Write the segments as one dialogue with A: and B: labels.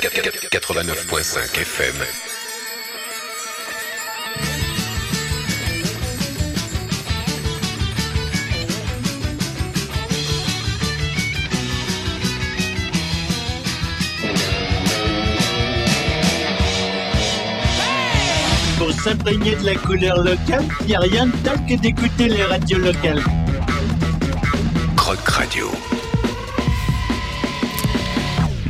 A: 89.5 FM.
B: Pour s'imprégner de la couleur locale, y a rien de tel que d'écouter les radios locales.
A: Croc Radio.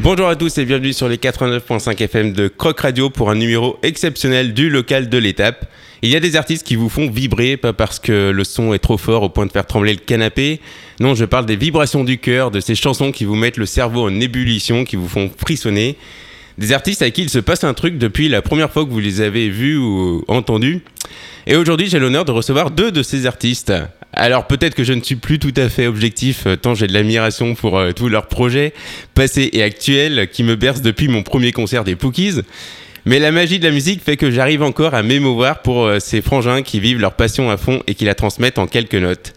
C: Bonjour à tous et bienvenue sur les 89.5 FM de Croc Radio pour un numéro exceptionnel du local de l'étape. Il y a des artistes qui vous font vibrer, pas parce que le son est trop fort au point de faire trembler le canapé. Non, je parle des vibrations du cœur, de ces chansons qui vous mettent le cerveau en ébullition, qui vous font frissonner. Des artistes à qui il se passe un truc depuis la première fois que vous les avez vus ou entendus. Et aujourd'hui, j'ai l'honneur de recevoir deux de ces artistes. Alors peut-être que je ne suis plus tout à fait objectif, euh, tant j'ai de l'admiration pour euh, tous leurs projets, passés et actuels, qui me bercent depuis mon premier concert des Pookies. Mais la magie de la musique fait que j'arrive encore à m'émouvoir pour euh, ces frangins qui vivent leur passion à fond et qui la transmettent en quelques notes.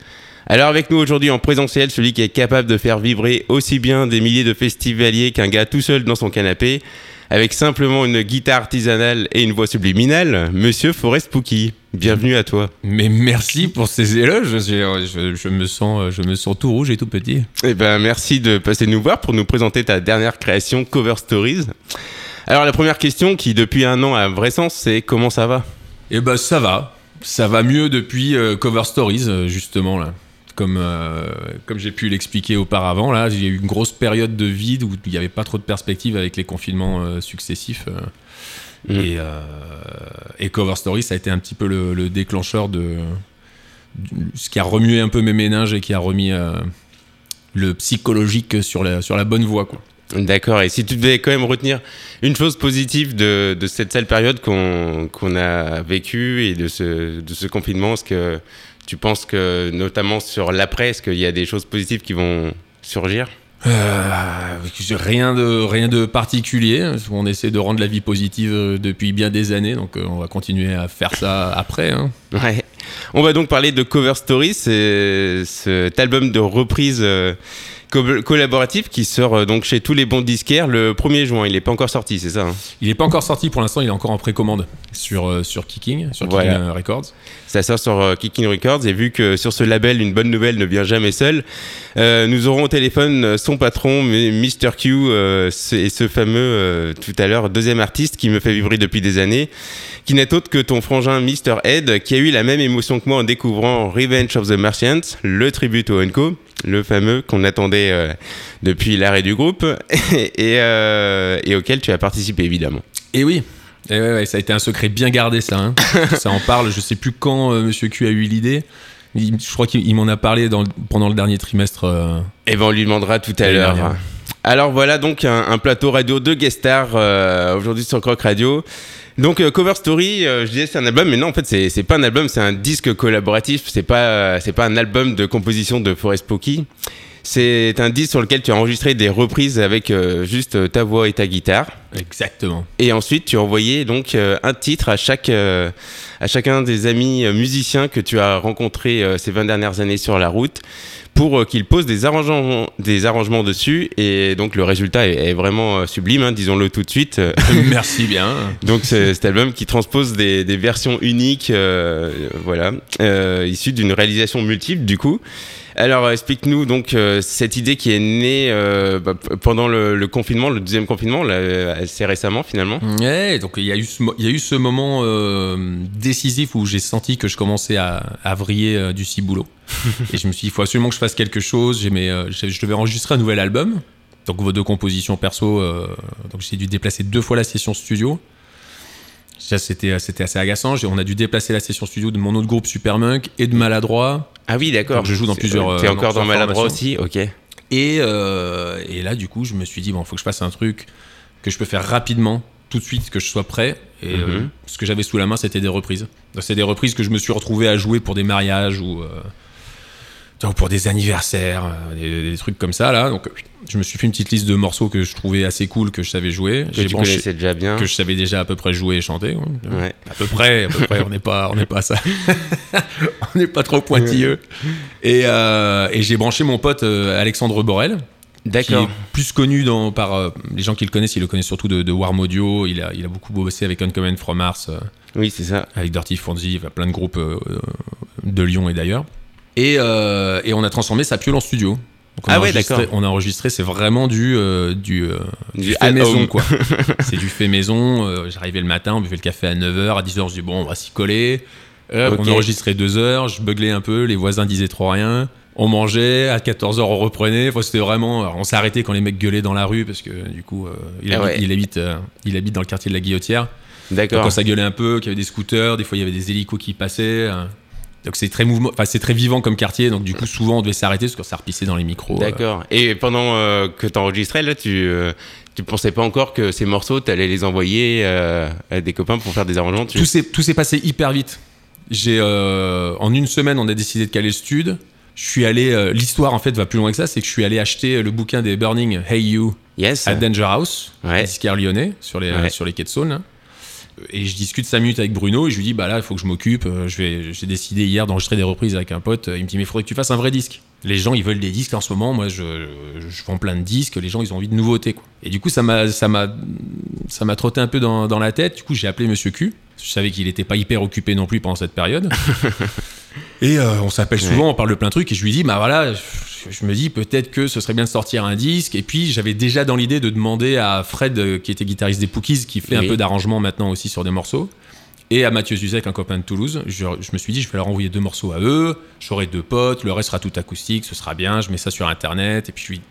C: Alors avec nous aujourd'hui en présentiel, celui qui est capable de faire vibrer aussi bien des milliers de festivaliers qu'un gars tout seul dans son canapé, avec simplement une guitare artisanale et une voix subliminale, Monsieur Forest Pookie. Bienvenue à toi.
D: Mais merci pour ces éloges. Je, je- je me sens, je me sens tout rouge et tout petit.
C: Eh ben merci de passer nous voir pour nous présenter ta dernière création Cover Stories. Alors la première question qui depuis un an a un vrai sens, c'est comment ça va?
D: Et ben ça va, ça va mieux depuis euh, Cover Stories euh, justement là. Comme, euh, comme j'ai pu l'expliquer auparavant, là, j'ai eu une grosse période de vide où il n'y avait pas trop de perspectives avec les confinements euh, successifs. euh,
C: Mhm.
D: et, et Cover Stories, ça a été un petit peu le, le déclencheur de ce qui a remué un peu mes méninges et qui a remis le psychologique sur la, sur la bonne voie. Quoi.
C: D'accord, et si tu devais quand même retenir une chose positive de, de cette sale période qu'on qu'on a vécue et de ce, de ce confinement, est-ce que tu penses que notamment sur l'après, est-ce qu'il y a des choses positives qui vont surgir?
D: Euh, rien de rien de particulier. On essaie de rendre la vie positive euh, depuis bien des années, donc euh, on va continuer à faire ça après. hein.
C: Ouais. On va donc parler de Cover Story, c'est cet album de reprise euh, co- collaboratif qui sort euh, donc chez tous les bons disquaires le 1er juin. Il n'est pas encore sorti, c'est ça hein?
D: Il n'est pas encore sorti pour l'instant, il est encore en précommande sur euh, sur Kicking, sur
C: Voilà.
D: Kicking euh, Records.
C: Ça sort sur Kicking Records et vu que sur ce label une bonne nouvelle ne vient jamais seule, euh, nous aurons au téléphone son patron, Mr Q, euh, et ce fameux euh, tout à l'heure deuxième artiste qui me fait vibrer depuis des années, qui n'est autre que ton frangin Mr Ed, qui a eu la même émotion que moi en découvrant Revenge of the Martians, le tribute au Enco, le fameux qu'on attendait euh, depuis l'arrêt du groupe et, euh, et auquel tu as participé évidemment.
D: Et oui. Et ouais, ouais, ça a été un secret bien gardé ça. hein. ça en parle. Je sais plus quand euh, Monsieur Q a eu l'idée. Il- Je crois qu'il il m'en a parlé dans, pendant le dernier trimestre.
C: Et ben on lui demandera tout à l'heure. Alors voilà donc un, un plateau radio de guest stars euh, aujourd'hui sur Croc Radio. Donc euh, Cover Story, euh, je disais c'est un album, mais non en fait c'est pas un album, c'est un disque collaboratif. C'est pas c'est pas un album de composition de Forest Pookie. C'est un disque sur lequel tu as enregistré des reprises avec euh, juste euh, ta voix et ta guitare.
D: Exactement.
C: Et ensuite, tu as envoyé donc euh, un titre à chaque euh, à chacun des amis musiciens que tu as rencontrés ces 20 dernières années sur la route pour qu'ils posent des arrangements des arrangements dessus et donc le résultat est, est vraiment sublime hein, disons-le tout de suite
D: Merci bien.
C: donc c'est cet album qui transpose des, des versions uniques voilà issues d'une réalisation multiple du coup alors explique-nous donc euh, cette idée qui est née euh, bah, pendant le, le confinement le deuxième confinement là, euh, assez récemment finalement
D: Ouais, donc il y a eu ce, mo- il y a eu ce moment euh, décisif où j'ai senti que je commençais à, à vriller du ciboulot. et je me suis dit, il faut absolument que je fasse quelque chose. Je devais enregistrer un nouvel album. Donc vos deux compositions perso. donc j'ai dû déplacer deux fois la session studio. Ça, c'était, c'était assez agaçant. On a dû déplacer la session studio de mon autre groupe Supermunk et de Maladroit.
C: Ah oui, d'accord.
D: Donc, je joue dans
C: C'est-
D: plusieurs,
C: T'es
D: euh,
C: encore
D: dans
C: Maladroit aussi Ok.
D: Et, euh, et là, du coup, je me suis dit, bon, il faut que je fasse un truc que je peux faire rapidement, tout de suite, que je sois prêt. Et
C: Mhm.
D: euh, ce que j'avais sous la main, c'était des reprises. Donc, C'est des reprises que je me suis retrouvé à jouer pour des mariages ou, euh, pour des anniversaires, euh, des, des trucs comme ça, là. Donc, je me suis fait une petite liste de morceaux que je trouvais assez cool, que je savais jouer.
C: Que tu connaissais déjà bien.
D: que je savais déjà à peu près jouer et chanter. ouais.
C: Ouais.
D: À peu près, à peu près, on n'est pas, on n'est pas ça. on n'est pas trop pointilleux. Et, euh, et j'ai branché mon pote euh, Alexandre Borel, qui est
C: D'accord.
D: plus connu dans, par euh, les gens qui le connaissent, ils le connaissent surtout de, de Warm Audio. Il a, il a beaucoup bossé avec Uncommon From Mars,
C: Oui, c'est ça.
D: avec Dirty Fonzie, enfin, plein de groupes de Lyon et d'ailleurs. Et, euh, et on a transformé sa piole en studio. Donc on
C: Ah
D: a
C: ouais, d'accord.
D: On a enregistré, c'est vraiment du, euh, du, euh,
C: Du
D: du
C: at
D: fait maison,
C: home.
D: quoi. c'est du fait maison. euh, J'arrivais le matin, on buvait le café à 9h, à 10h, je dis bon, on va s'y coller. Euh,
C: Ok.
D: On enregistrait 2 heures, je beuglais un peu, les voisins disaient trop rien. On mangeait, à 14h on reprenait. Enfin, c'était vraiment. alors, on s'est arrêté quand les mecs gueulaient dans la rue parce que du coup, euh, il,
C: Ah ouais.
D: il, habite, euh, il habite dans le quartier de la Guillotière.
C: D'accord.
D: quand ça gueulait un peu, qu'il y avait des scooters, des fois il y avait des hélicos qui passaient. euh, donc c'est très mouvement, enfin c'est très vivant comme quartier. Donc du coup souvent on devait s'arrêter parce que ça repissait dans les micros. euh.
C: D'accord. Et pendant euh, que tu enregistrais, là, tu, euh, tu pensais pas encore que ces morceaux, tu allais les envoyer euh, à des copains pour faire des arrangements tu-
D: Tout s'est tout s'est passé hyper vite. J'ai en une semaine on a décidé de caler le stud. Je suis allé. L'histoire en fait va plus loin que ça, c'est que je suis allé acheter le bouquin des Burning Hey You
C: Yes.
D: à Danger House,
C: Ouais.
D: disquaire lyonnais sur les
C: Ouais.
D: sur les quais de Saône. là. Et je discute 5 minutes avec Bruno et je lui dis bah là il faut que je m'occupe. euh, Je vais j'ai décidé hier d'enregistrer des reprises avec un pote. Il me dit mais il faudrait que tu fasses un vrai disque. Les gens ils veulent des disques en ce moment. Moi je, vends plein de disques. Les gens ils ont envie de nouveautés quoi. Et du coup ça m'a ça m'a ça m'a trotté un peu dans, dans la tête. Du coup j'ai appelé Monsieur Q. Je savais qu'il était pas hyper occupé non plus pendant cette période. Et euh, on s'appelle souvent, on parle de plein de trucs, et je lui dis, bah voilà, je, je me dis peut-être que ce serait bien de sortir un disque. Et puis j'avais déjà dans l'idée de demander à Fred, euh, qui était guitariste des Pookies, qui fait
C: Oui.
D: un peu d'arrangement maintenant aussi sur des morceaux, et à Mathieu Zuzek, un copain de Toulouse. Je, je me suis dit, je vais leur envoyer deux morceaux à eux, j'aurai deux potes, le reste sera tout acoustique, ce sera bien, je mets ça sur internet. Et puis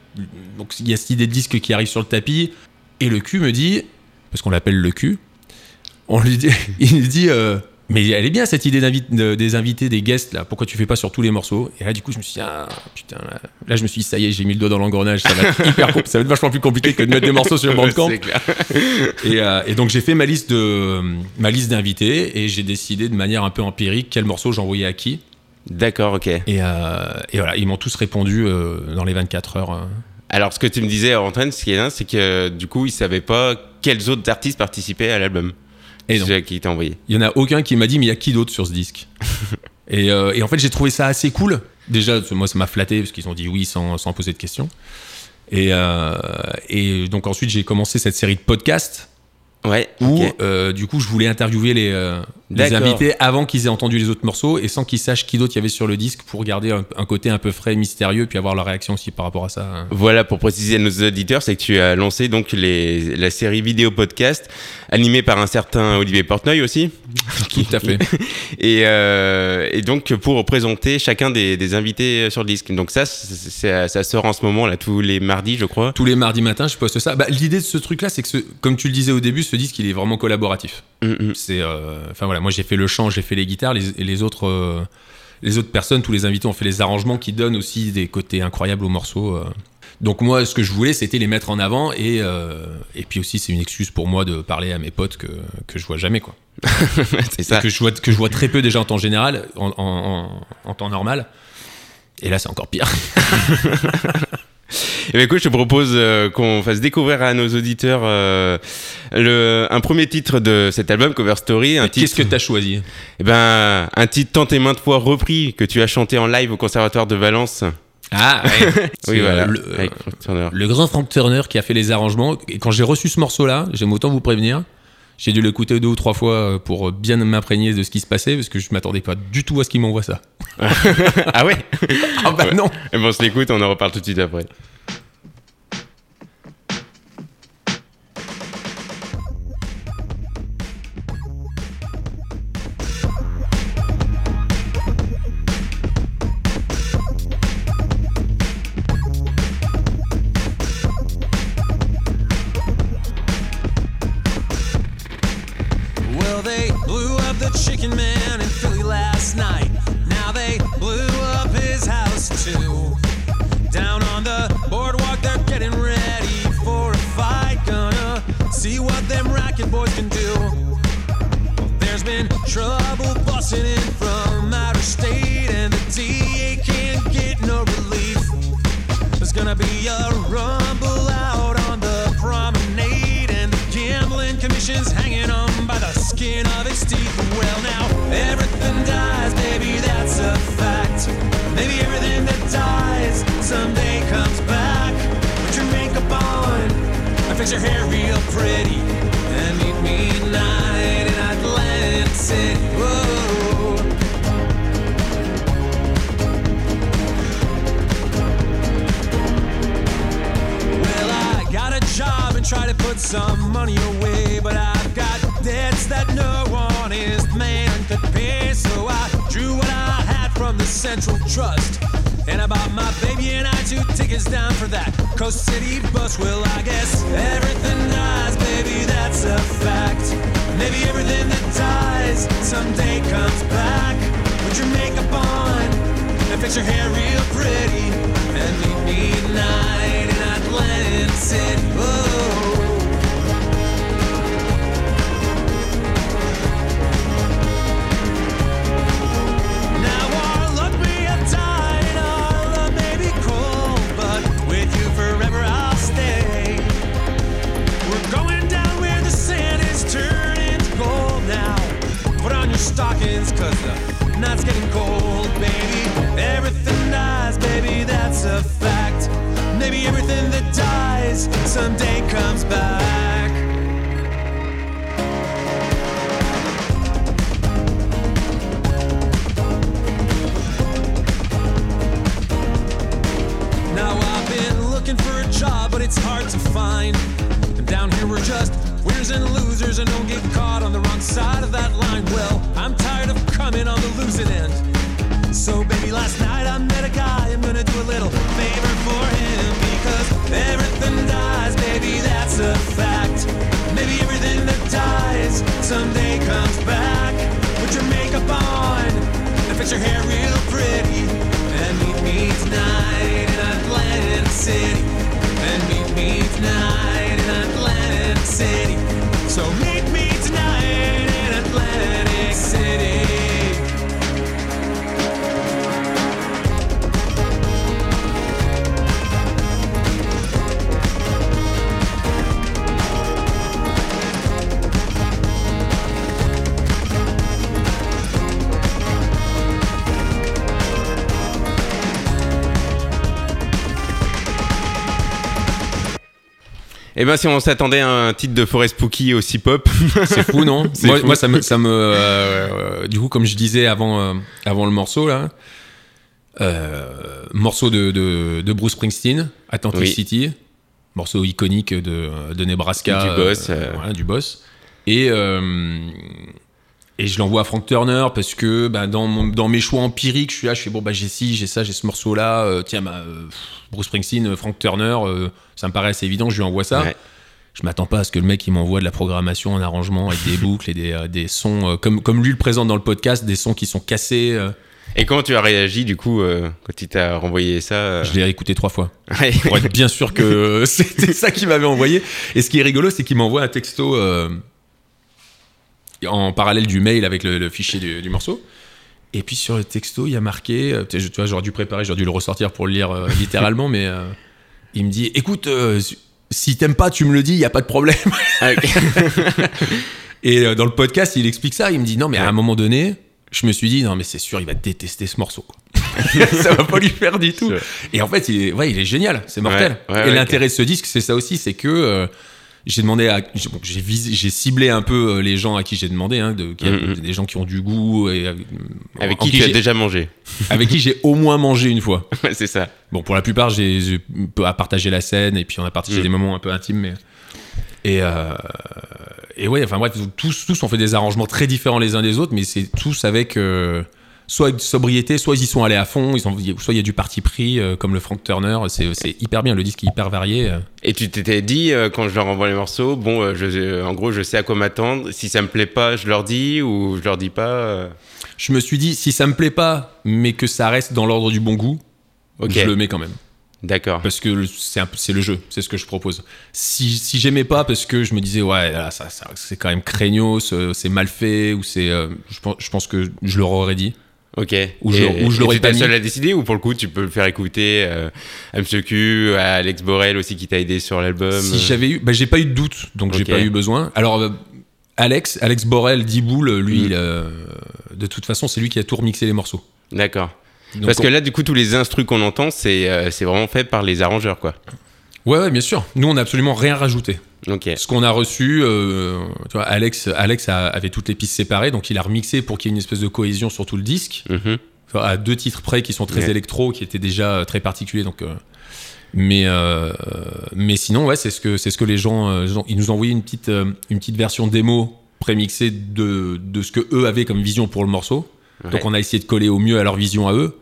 D: donc il y a cette idée de disque qui arrive sur le tapis, et le cul me dit, parce qu'on l'appelle le cul, on lui dit, il lui dit, euh, mais elle est bien cette idée de- des invités, des guests là. Pourquoi tu fais pas sur tous les morceaux? Et là, du coup, je me suis dit, ah putain, là, là, je me suis dit, ça y est, j'ai mis le doigt dans l'engrenage. Ça va être hyper, ça va être vachement plus compliqué que de mettre des morceaux sur le bandcamp.
C: Clair.
D: Et, euh, et donc j'ai fait ma liste de ma liste d'invités et j'ai décidé de manière un peu empirique quel morceau j'envoyais à qui.
C: D'accord, ok.
D: Et, euh, et voilà, ils m'ont tous répondu euh, dans les 24 heures. euh.
C: Alors, ce que tu me disais, Antoine, ce qui est c'est que du coup, ils savaient pas quels autres artistes participaient à l'album.
D: Et donc,
C: qui t'a envoyé.
D: Il y en a aucun qui m'a dit, mais il y a qui d'autre sur ce disque et, euh, et en fait, j'ai trouvé ça assez cool. Déjà, moi, ça m'a flatté parce qu'ils ont dit oui sans, sans poser de questions. Et, euh, et donc ensuite, j'ai commencé cette série de podcasts
C: Ouais,
D: où, euh, du coup, je voulais interviewer les, les invités avant qu'ils aient entendu les autres morceaux et sans qu'ils sachent qui d'autre il y avait sur le disque pour garder un, un côté un peu frais, mystérieux, puis avoir leur réaction aussi par rapport à ça. hein.
C: Voilà, pour préciser à nos auditeurs, c'est que tu as lancé donc les, la série vidéo podcast animée par un certain Olivier Portnoy aussi.
D: Tout à fait.
C: Et, euh, et donc pour présenter chacun des, des invités sur le disque. Donc ça, ça sort en ce moment là tous les mardis, je crois.
D: Tous les mardis matins, je poste ça. Bah, L'idée de ce truc-là, c'est que, ce- comme tu le disais au début, ce disque, il est vraiment collaboratif.
C: Mm, mm.
D: C'est, euh, enfin voilà, moi j'ai fait le chant, j'ai fait les guitares, les, et les autres, euh, les autres personnes, tous les invités ont fait les arrangements qui donnent aussi des côtés incroyables aux morceaux. euh. Donc moi, ce que je voulais, c'était les mettre en avant, et euh, et puis aussi c'est une excuse pour moi de parler à mes potes que que je vois jamais quoi,
C: c'est ça.
D: que je vois que je vois très peu déjà en temps général, en, en, en- en temps normal. Et là, c'est encore pire.
C: Et ben écoute, je te propose euh, qu'on fasse découvrir à nos auditeurs euh, le, un premier titre de cet album, Cover Story. Un
D: Qu'est-ce que
C: titre,
D: t'as choisi?
C: Eh ben, un titre tant et maintes fois repris que tu as chanté en live au Conservatoire de Valence.
D: Ah, ouais.
C: Oui, voilà.
D: le,
C: avec Frank Turner.
D: le grand Frank Turner qui a fait les arrangements. Et quand j'ai reçu ce morceau-là, j'aime autant vous prévenir. J'ai dû l'écouter deux ou trois fois euh, pour bien m'imprégner de ce qui se passait parce que je m'attendais pas du tout à ce qu'il m'envoie ça.
C: ah ouais
D: Ah bah non
C: Eh ben, on se l'écoute, on en reparle tout de suite après.
E: Fix your hair real pretty, and meet me tonight in Atlantic. Whoa. Well, I got a job and try to put some money away, but I've got debts that no one honest man could pay. So I drew what I had from the Central Trust. And I bought my baby and I two tickets down for that Coast City bus. Well, I guess everything dies, baby, that's a fact. Maybe everything that dies someday comes back. Put your makeup on and fix your hair real pretty. And meet me tonight in Atlantic City. Oh. Stockings, cause the night's getting cold, baby. Everything dies, baby, that's a fact. Maybe everything that dies someday comes back.
C: Eh ben, si on s'attendait à un titre de Forest Spooky aussi pop.
D: C'est fou, non? Moi,
C: fou.
D: moi, ça me, ça me euh, euh, du coup, comme je disais avant, euh, avant le morceau là, euh, morceau de, de, de Bruce Springsteen, Atlantic
C: Oui.
D: City, morceau iconique de, de Nebraska,
C: Du Boss,
D: voilà, du boss, et et je l'envoie à Frank Turner parce que bah, dans, mon- dans mes choix empiriques, je suis là, je fais bon bah j'ai ci, j'ai ça, j'ai ce morceau là, tiens bah, euh, Bruce Springsteen, euh, Frank Turner, euh, ça me paraît assez évident, je lui envoie ça.
C: Ouais.
D: Je m'attends pas à ce que le mec il m'envoie de la programmation en arrangement avec des boucles et des, euh, des sons euh, comme comme lui le présente dans le podcast, des sons qui sont cassés. euh.
C: Et comment tu as réagi du coup euh, quand il t'a renvoyé ça euh?
D: Je l'ai réécouté trois fois
C: Ouais.
D: pour être bien sûr que c'était ça qu'il m'avait envoyé. Et ce qui est rigolo, c'est qu'il m'envoie un texto euh, en parallèle du mail avec le, le fichier du, du morceau. Et puis sur le texto, il y a marqué, euh, tu vois, j'aurais dû préparer, j'aurais dû le ressortir pour le lire euh, littéralement, mais euh, il me dit, écoute, si t'aimes pas, tu me le dis, il y a pas de problème. Et dans le podcast, il explique ça. Il me dit non, mais à un moment donné, je me suis dit non, mais c'est sûr, il va détester ce morceau. quoi. ça va pas lui faire du tout. Et en fait, il est, ouais, il est génial, c'est mortel.
C: Ouais,
D: Et l'intérêt de ce disque, c'est ça aussi, c'est que j'ai demandé à, j'ai- bon, ciblé un peu euh, les gens à qui j'ai demandé, hein, de, qui-
C: Mhm.
D: des gens qui ont du goût et
C: Avec
D: en
C: qui tu as
D: j'ai-
C: déjà mangé
D: avec qui j'ai au moins mangé une fois.
C: C'est ça.
D: Bon, pour la plupart, j'ai à partager la scène et puis on a partagé
C: Mm.
D: des moments un peu intimes, mais et euh, et ouais, enfin bref, tous tous ont fait des arrangements très différents les uns des autres, mais c'est tous avec euh, soit avec sobriété, soit ils y sont allés à fond, ils ont, soit il y a du parti pris euh, comme le Frank Turner, c'est c'est hyper bien, le disque est hyper varié. euh.
C: Et tu t'étais dit euh, quand je leur envoie les morceaux, bon, je, en gros, je sais à quoi m'attendre. Si ça me plaît pas, je leur dis ou je leur dis pas.
D: Je me suis dit si ça me plaît pas, mais que ça reste dans l'ordre du bon goût, je le mets quand même.
C: D'accord.
D: parce que c'est un peu- c'est le jeu, c'est ce que je propose. Si, si j'aimais pas parce que je me disais ouais là, ça, ça- c'est quand même craignos, c'est mal fait ou c'est, je, pense, je pense que je leur aurais dit.
C: Ok.
D: Ou je-
C: Et-
D: ou je l'aurais
C: tu
D: pas mis.
C: seul à décider ou pour le coup tu peux le faire écouter euh, à Monsieur Q, à Alex Borel aussi qui t'a aidé sur l'album.
D: Si j'avais eu, bah, j'ai pas eu de doute, donc j'ai pas eu besoin. Alors euh, Alex, Alex Borel, Diboul, lui,
C: Mm.
D: il, euh, de toute façon, c'est lui qui a tout remixé les morceaux.
C: D'accord. Parce
D: on-
C: que là, du coup, tous les instrus qu'on entend, c'est euh, c'est vraiment fait par les arrangeurs, quoi.
D: ouais, ouais, bien sûr. Nous, on a absolument rien rajouté. Ce qu'on a reçu, euh, tu vois, Alex, Alex a- avait toutes les pistes séparées, donc il a remixé pour qu'il y ait une espèce de cohésion sur tout le disque,
C: Mhm.
D: À deux titres près qui sont très
C: Ouais.
D: électro, qui étaient déjà euh, très particuliers. Donc, euh, mais, euh, mais sinon, ouais, c'est ce que c'est ce que les gens, ils nous ont envoyé une petite une petite version démo prémixée de de ce que eux avaient comme vision pour le morceau.
C: Ouais.
D: Donc on a essayé de coller au mieux à leur vision à eux,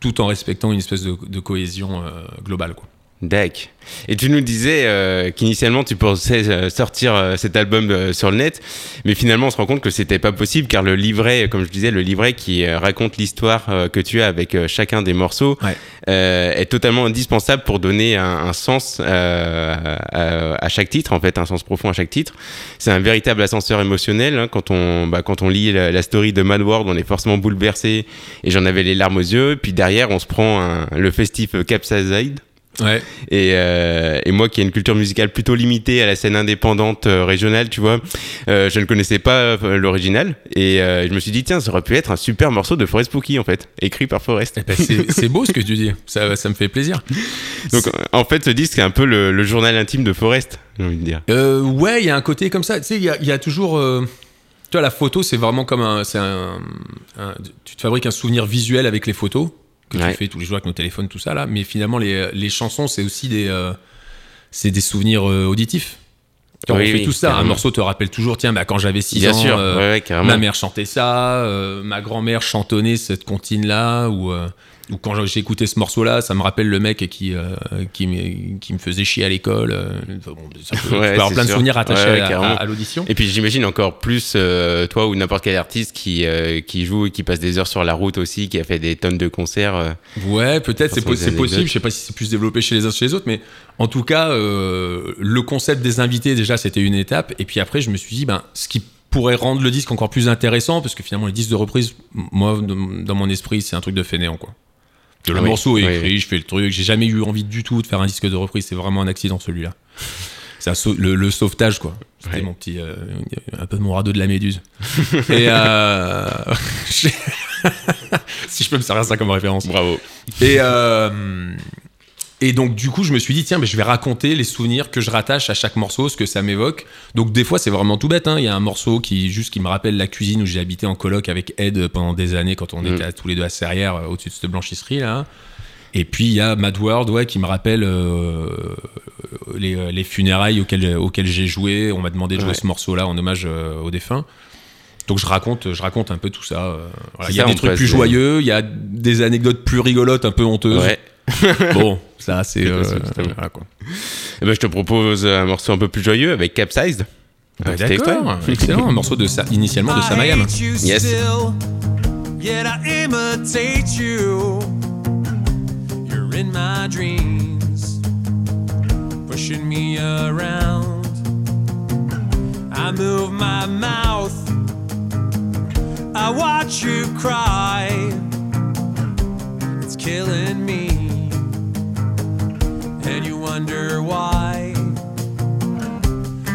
D: tout en respectant une espèce de, de cohésion globale. Quoi.
C: Dac. Et tu nous disais euh, qu'initialement tu pensais euh, sortir euh, cet album euh, sur le net, mais finalement on se rend compte que c'était pas possible car le livret, comme je disais, le livret qui raconte l'histoire que tu as avec chacun des morceaux
D: Ouais.
C: euh, est totalement indispensable pour donner un, un sens euh, à, à chaque titre, en fait, un sens profond à chaque titre. C'est un véritable ascenseur émotionnel. hein, quand on bah, quand on lit la, la story de Mad World, on est forcément bouleversé et j'en avais les larmes aux yeux. Puis derrière, on se prend un- le festif Capsazide.
D: Ouais.
C: Et, euh, et moi qui ai une culture musicale plutôt limitée à la scène indépendante euh, régionale, tu vois, euh, je ne connaissais pas l'original. Et je me suis dit, tiens, ça aurait pu être un super morceau de Forest Spooky, en fait, écrit par Forest.
D: Eh ben, c'est beau ce que tu dis. Ça, ça me fait plaisir.
C: Donc en fait, ce disque, c'est un peu le, le journal intime de Forest, j'ai envie de dire.
D: Ouais, il y a un côté comme ça. Tu sais, il y a, il y a toujours. tu vois, la photo, c'est vraiment comme un, c'est un, un- Tu te fabriques un souvenir visuel avec les photos que
C: Ouais.
D: tu fais tous les jours avec nos téléphones, tout ça là. Mais finalement, les, les chansons, c'est aussi des, euh, c'est des souvenirs euh, auditifs. Tu vois,
C: Oui,
D: on fait
C: oui,
D: tout ça. Un morceau te rappelle toujours, tiens, bah, quand j'avais 6
C: Bien
D: ans,
C: sûr,
D: euh,
C: ouais, ouais, carrément.
D: ma mère chantait ça, euh, ma grand-mère chantonnait cette comptine là, ou, euh, ou quand j'ai écouté ce morceau là, ça me rappelle le mec qui, euh, qui, me- qui me faisait chier à l'école. euh, enfin, bon, ça peut, tu peux
C: Ouais,
D: avoir
C: c'est
D: plein de souvenirs attachés
C: Ouais,
D: à- à,
C: carrément.
D: à l'audition.
C: Et puis j'imagine encore plus euh, toi ou n'importe quel artiste qui, euh, qui joue et qui passe des heures sur la route aussi, qui a fait des tonnes de concerts.
D: Ouais, peut-être, c'est, po- possible. Je sais pas si c'est plus développé chez les uns chez les autres, mais en tout cas, le concept des invités, déjà, c'était une étape. Et puis après, je me suis dit, ben, ce qui pourrait rendre le disque encore plus intéressant, parce que finalement, les disques de reprise, moi, dans mon esprit, c'est un truc de fainéant, quoi. Le
C: Ah oui,
D: morceau est
C: oui,
D: écrit, je fais le truc. J'ai jamais eu envie du tout de faire un disque de reprise. C'est vraiment un accident, celui-là. C'est sau- le, le sauvetage, quoi. C'était mon petit. euh, un peu mon radeau de la méduse. Et. Euh, si je peux me servir ça comme référence.
C: Bravo.
D: Et, euh, et donc, du coup, je me suis dit, tiens, mais je vais raconter les souvenirs que je rattache à chaque morceau, ce que ça m'évoque. Donc, des fois, c'est vraiment tout bête. hein. Il y a un morceau qui, juste, qui me rappelle la cuisine où j'ai habité en coloc avec Ed pendant des années quand on
C: Mm.
D: était tous les deux à Serrières, euh, au-dessus de cette blanchisserie, là. Et puis, il y a Mad World, ouais, qui me rappelle euh, les, les funérailles auxquelles, auxquelles j'ai joué. On m'a demandé de jouer
C: Ouais.
D: ce morceau-là en hommage euh, aux défunts. Donc je raconte, je raconte un peu tout ça. euh, voilà. Il y a
C: ça,
D: des trucs plus joyeux, il y a des anecdotes plus rigolotes, un peu honteuses.
C: Ouais.
D: Bon, ça c'est. Euh, voilà, quoi.
C: Eh ben, je te propose un morceau un peu plus joyeux avec Capsized.
D: Bah. D'accord, excellent. Un morceau de sa, initialement de Sam I Am.
E: I hate you
C: Yes.
E: still, yet I imitate you. You're in my dreams, pushing me around. I move my mouth, I watch you cry. It's killing me, and you wonder why.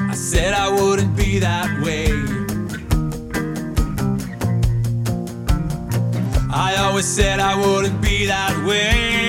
E: I said I wouldn't be that way. I always said I wouldn't be that way.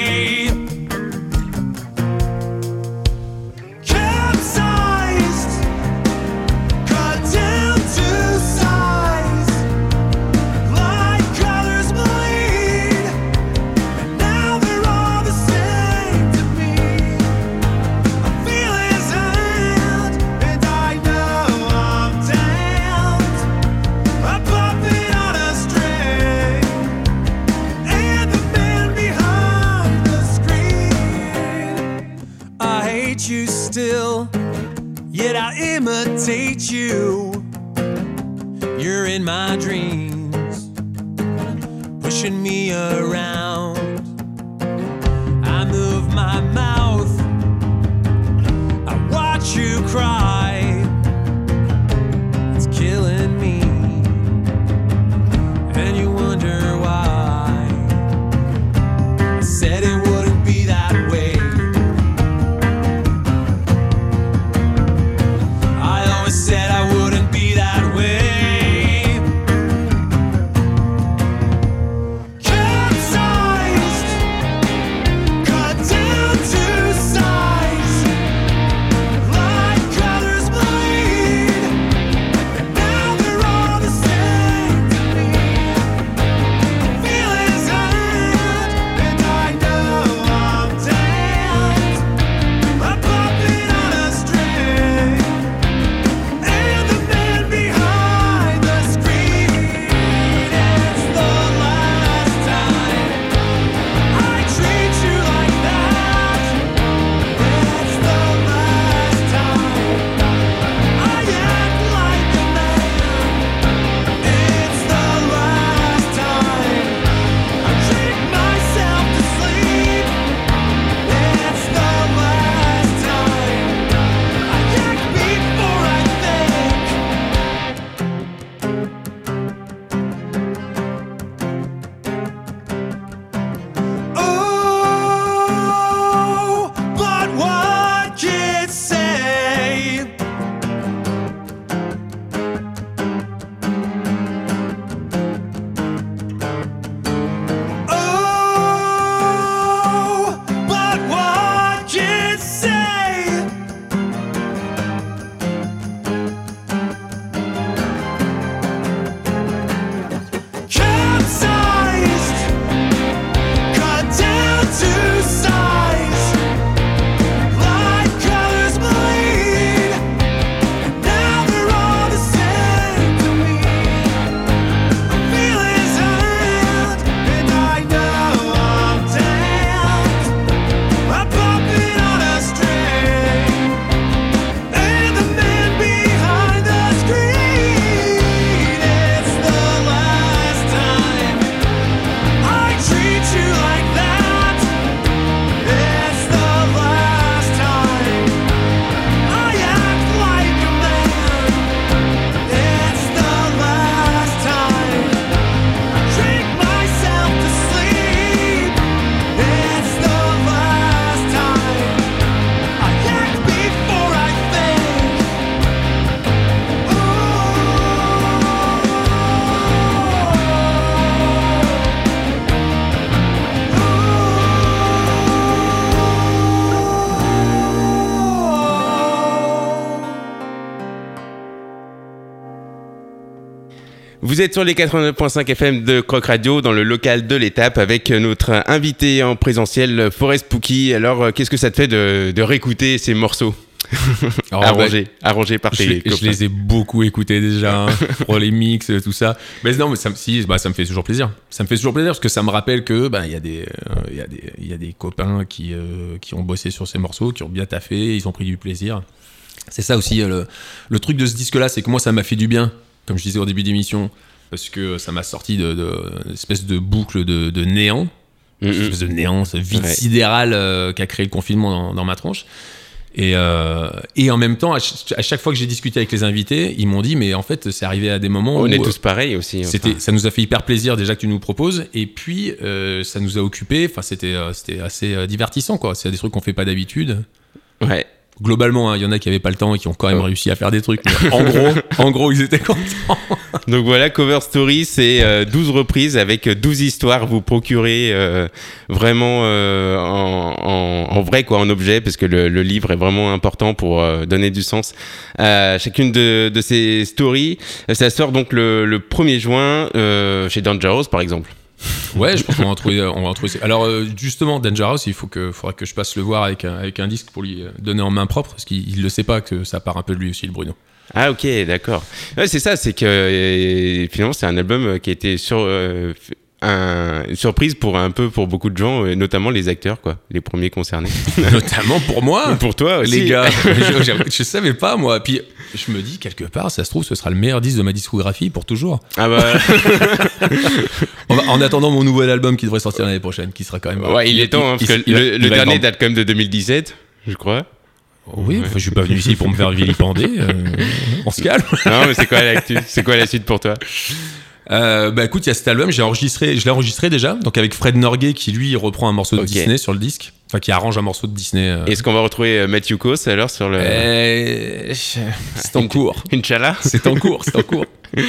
C: Êtes sur les 89.5 FM de Croc Radio dans le local de l'étape avec notre invité en présentiel Forest Pookie. Alors, euh, qu'est-ce que ça te fait de, de réécouter ces morceaux
D: Alors, bah,
C: arrangés, arrangés par
D: je,
C: tes
D: les- je
C: copains
D: les ai beaucoup écoutés déjà, hein, pour les mix, euh, tout ça. Mais non, mais ça, me- si, bah, ça me fait toujours plaisir. Ça me fait toujours plaisir parce que ça me rappelle que bah, il y, a des, euh, y, a des- il y a des copains qui, euh, qui ont bossé sur ces morceaux, qui ont bien taffé, ils ont pris du plaisir. C'est ça aussi euh, le, le truc de ce disque-là, c'est que moi ça m'a fait du bien, comme je disais au début d'émission, parce que ça m'a sorti de, de une espèce de boucle de, de néant,
C: Mm,
D: une espèce de néant, ce vide
C: Ouais.
D: sidéral euh, qu'a créé le confinement dans, dans ma tronche. Et, euh, et en même temps, à, ch- à chaque fois que j'ai discuté avec les invités, ils m'ont dit, mais en fait, c'est arrivé à des moments
C: On
D: où
C: est
D: euh,
C: tous pareils aussi. enfin.
D: c'était, ça nous a fait hyper plaisir déjà que tu nous proposes, et puis euh, ça nous a occupé. Enfin, c'était, euh, c'était assez euh, divertissant, quoi. C'est des trucs qu'on fait pas d'habitude.
C: Ouais.
D: Globalement, hein, il y en a qui avaient pas le temps et qui ont quand même
C: Oh.
D: réussi à faire des trucs. mais en gros, en gros, ils étaient contents.
C: Donc voilà, Cover Story, c'est euh, 12 reprises avec 12 histoires. Vous procurez euh, vraiment euh, en, en- en vrai, quoi, en objet, parce que le, le livre est vraiment important pour euh, donner du sens à chacune de, de ces stories. Euh, Ça sort donc le, le 1er juin euh, chez Dangerous, par exemple.
D: Ouais, je pense qu'on va en trouver. euh, On va. Alors euh, justement, Danger il faut que, faudra que je passe le voir avec un, avec un disque pour lui euh, donner en main propre, parce qu'il il le sait pas que ça part un peu de lui aussi, le Bruno.
C: Ah ok, d'accord. C'est ça, c'est que finalement c'est un album qui a été sur, un- une surprise pour un peu pour beaucoup de gens, et notamment les acteurs, quoi, les premiers concernés.
D: Notamment pour moi.
C: pour toi aussi.
D: les gars, je, je- je savais pas moi. Puis je me dis quelque part, ça se trouve, ce sera le meilleur disque de ma discographie pour toujours.
C: Ah bah.
D: Va- en attendant mon nouvel album qui devrait sortir l'année prochaine, qui sera quand même.
C: Ouais, il est temps, hein, parce que
D: il-
C: le, dernier date quand même de 2017, je crois.
D: en- Oui, je suis pas venu ici pour me faire vilipender. euh, on se calme.
C: Non, mais c'est quoi l'actu C'est quoi la suite pour toi?
D: Euh, bah écoute, il y a cet album, j'ai enregistré, je l'ai enregistré déjà, donc avec Fred Norgay qui lui reprend un morceau de. Disney sur le disque, enfin qui arrange un morceau de Disney. euh.
C: Est-ce qu'on va retrouver euh, Matthew Kos alors sur le.
D: Euh, c'est en cours.
C: Inch'Allah
D: C'est en cours, c'est en cours.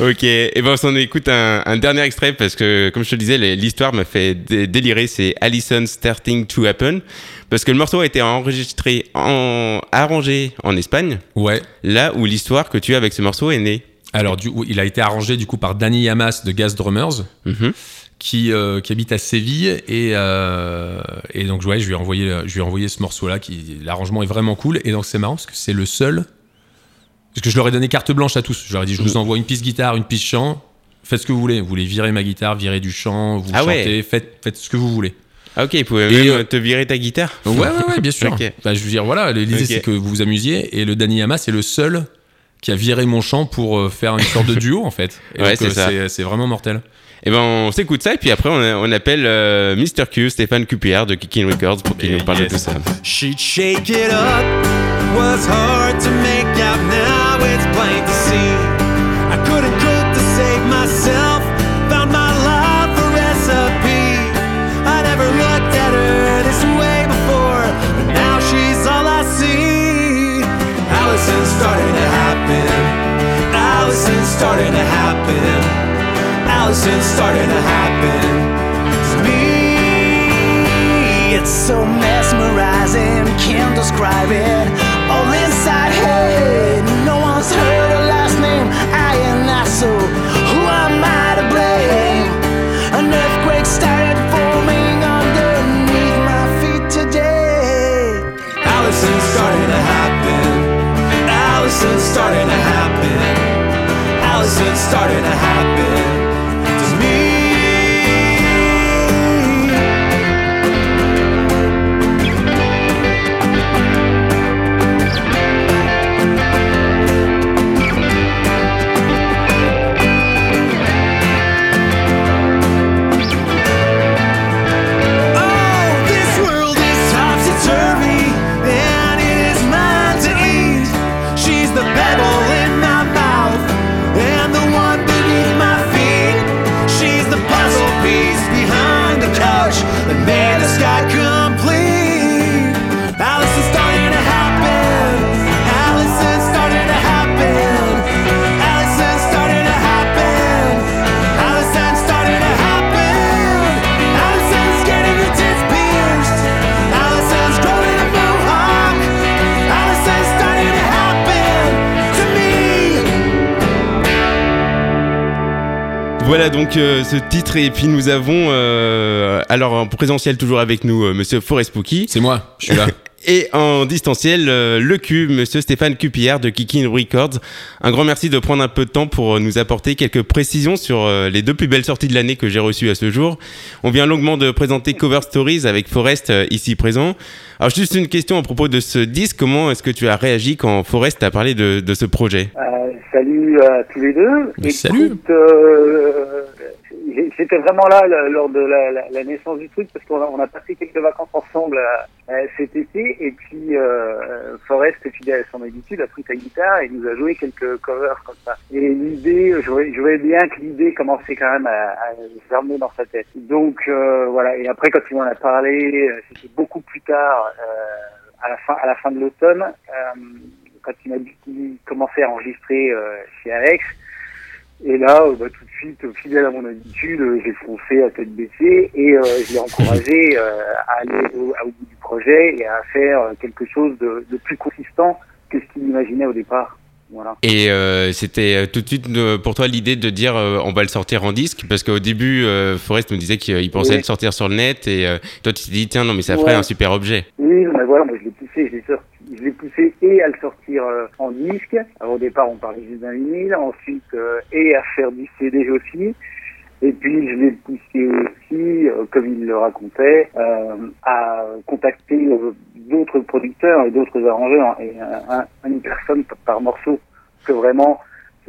C: Ok, et ben on s'en écoute un, un dernier extrait parce que, comme je te le disais, l'histoire m'a fait dé- délirer. C'est Allison Starting to Happen parce que le morceau a été enregistré, en, arrangé en Espagne,
D: Ouais.
C: là où l'histoire que tu as avec ce morceau est née.
D: Alors, du, il a été arrangé du coup par Danny Yamas de Gas Drummers,
C: Mhm.
D: qui, euh, qui habite à Séville. Et, euh, et donc, ouais, je lui ai envoyé, je lui ai envoyé ce morceau-là. Qui, l'arrangement est vraiment cool. Et donc, c'est marrant parce que c'est le seul. Parce que je leur ai donné carte blanche à tous. Je leur ai dit, je vous envoie une piste guitare, une piste chant. Faites ce que vous voulez. Vous voulez virer ma guitare, virer du chant, vous
C: Ah
D: chantez,
C: ouais.
D: faites, faites ce que vous voulez.
C: Ah ok, il pouvait
D: Et,
C: même
D: euh,
C: te virer ta guitare.
D: Ouais, ouais, ouais, bien sûr. Bah, je veux dire, voilà, l'idée c'est que vous vous amusiez. Et le Danny Yamas, c'est le seul qui a viré mon chant pour euh, faire une sorte de duo en fait. Et
C: Ouais,
D: donc,
C: c'est
D: euh,
C: ça.
D: c'est- vraiment mortel.
C: Et ben on s'écoute ça et puis après on, on appelle euh, Mr Q, Stéphane Cupillard de Kicking Records pour qu'il
D: Mais
C: nous parle de tout ça.
E: She'd shake it up, was hard to make out, now it's plain starting to happen, Allison's starting to happen to me. It's so mesmerizing, can't describe it. All inside head, no one's heard her last name. I am not so. Starting to happen
C: donc euh, ce titre et puis nous avons euh, alors en présentiel toujours avec nous euh, Monsieur Forest Spooky
D: C'est moi, je suis là.
C: et en distanciel euh, le Q, Monsieur Stéphane Cupillard de Kicking Records. Un grand merci de prendre un peu de temps pour euh, nous apporter quelques précisions sur euh, les deux plus belles sorties de l'année que j'ai reçues à ce jour. On vient longuement de présenter Cover Stories avec Forest euh, ici présent. Alors juste une question à propos de ce disque, comment est-ce que tu as réagi quand Forest t'a parlé de, de ce projet?
F: Euh, salut à tous les deux.
D: Mais.
F: Écoute, euh, J'étais vraiment là lors de la, naissance du truc parce qu'on a, on a passé quelques vacances ensemble euh, cet été et puis euh, Forrest, fidèle à son habitude, a pris sa guitare et nous a joué quelques covers comme ça. Et l'idée, je voyais, bien que l'idée commençait quand même à, à germer dans sa tête. Donc euh, voilà, et après quand il m'en a parlé, euh, c'était beaucoup plus tard, euh, à la fin, à la fin de l'automne, euh, quand il m'a dit qu'il commençait à enregistrer chez Alex. Et là, euh, bah, tout de suite, fidèle à mon habitude, euh, j'ai foncé à tête baissée et euh, je l'ai encouragé euh, à aller au, au bout du projet et à faire euh, quelque chose de, de plus consistant que ce qu'il imaginait au départ. Voilà.
C: Et euh, c'était tout de suite pour toi l'idée de dire euh, on va le sortir en disque? Parce qu'au début euh, Forrest nous disait qu'il pensait
F: Oui.
C: le sortir sur le net et euh, toi tu t'es dit tiens non mais ça
F: Ouais.
C: ferait un super objet.
F: Oui, mais voilà, moi je l'ai poussé, je l'ai sorti, je l'ai poussé et à le sortir euh, en disque. Alors au départ, on parlait juste d'un vinyle, ensuite euh, et à faire du CD aussi. Et puis je l'ai poussé aussi, euh, comme il le racontait, euh, à contacter euh, d'autres producteurs et d'autres arrangeurs et un- un- une personne par, par morceau, que vraiment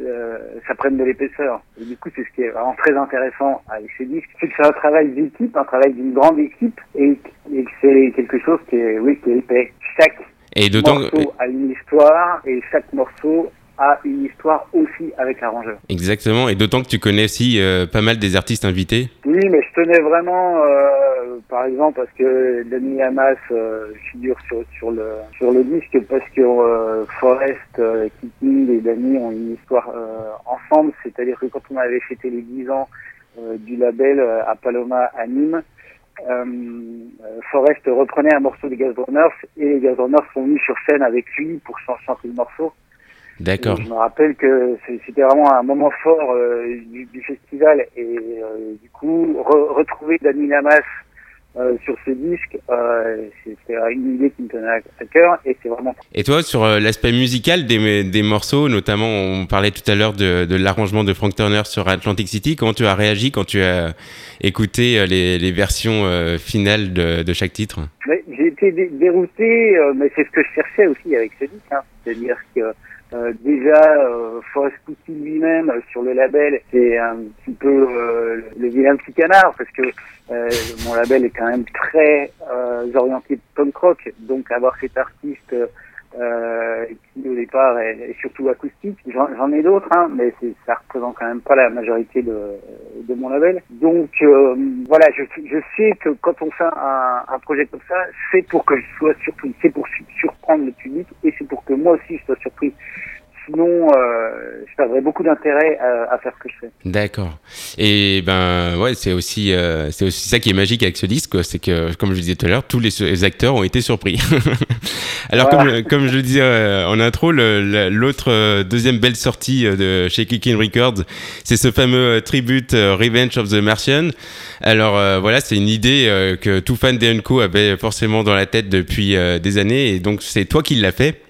F: euh, ça prenne de l'épaisseur. Et du coup, c'est ce qui est vraiment très intéressant avec ces disques, c'est que c'est un travail d'équipe, un travail d'une grande équipe, et, et que c'est quelque chose qui est, oui, qui est épais. Chaque
C: Et d'autant
F: morceau a une histoire, et chaque morceau a une histoire aussi avec l'arrangeur.
C: exactement et d'autant que tu connais aussi euh, pas mal des artistes invités.
F: Oui, mais je tenais vraiment, euh, par exemple, parce que Danny Hamas euh, figure sur, sur, le, sur le disque, parce que euh, Forrest, euh, Kiki et Danny ont une histoire euh, ensemble, c'est-à-dire que quand on avait fêté les 10 ans euh, du label euh, à Paloma à Nîmes, euh, euh, Forrest reprenait un morceau des Gazbrunners et les Gazbrunners sont venus sur scène avec lui pour chan- chanter le morceau.
C: D'accord.
F: Je me rappelle que c'était vraiment un moment fort euh, du, du festival et euh, du coup re- retrouver Dani Lamas euh, sur ce disque, euh, c'était une idée qui me tenait à cœur et c'est vraiment
C: Et toi sur euh, l'aspect musical des, des morceaux, notamment on parlait tout à l'heure de, de l'arrangement de Frank Turner sur Atlantic City, comment tu as réagi quand tu as écouté euh, les, les versions euh, finales de, de chaque titre?
F: J'ai été dé- dérouté, mais c'est ce que je cherchais aussi avec ce disque. Hein. C'est-à-dire que euh, déjà, euh, Forrest Pucci lui-même, euh, sur le label, c'est un petit peu euh, le vilain petit canard, parce que euh, mon label est quand même très euh, orienté punk rock. Donc avoir cet artiste euh, qui au départ est, surtout acoustique, j'en ai d'autres, hein, mais ça représente quand même pas la majorité de, de mon label. Donc euh, voilà, je, je sais que quand on fait un, un projet comme ça, c'est pour que je sois surpris, c'est pour su- surprendre le public et c'est pour que moi aussi je sois surpris. Sinon, euh, je perdrais beaucoup d'intérêt à, à faire ce que je fais.
C: D'accord. Et ben ouais, c'est aussi euh, c'est aussi ça qui est magique avec ce disque, c'est que comme je disais tout à l'heure, tous les, les acteurs ont été surpris. Alors
F: Voilà.
C: comme comme je le disais euh, en intro, l'autre euh, deuxième belle sortie euh, de chez Kicking Records, c'est ce fameux tribute Revenge of the Martian. Alors euh, voilà, c'est une idée que tout fan des Unco avait forcément dans la tête depuis des années, et donc c'est toi qui l'as fait.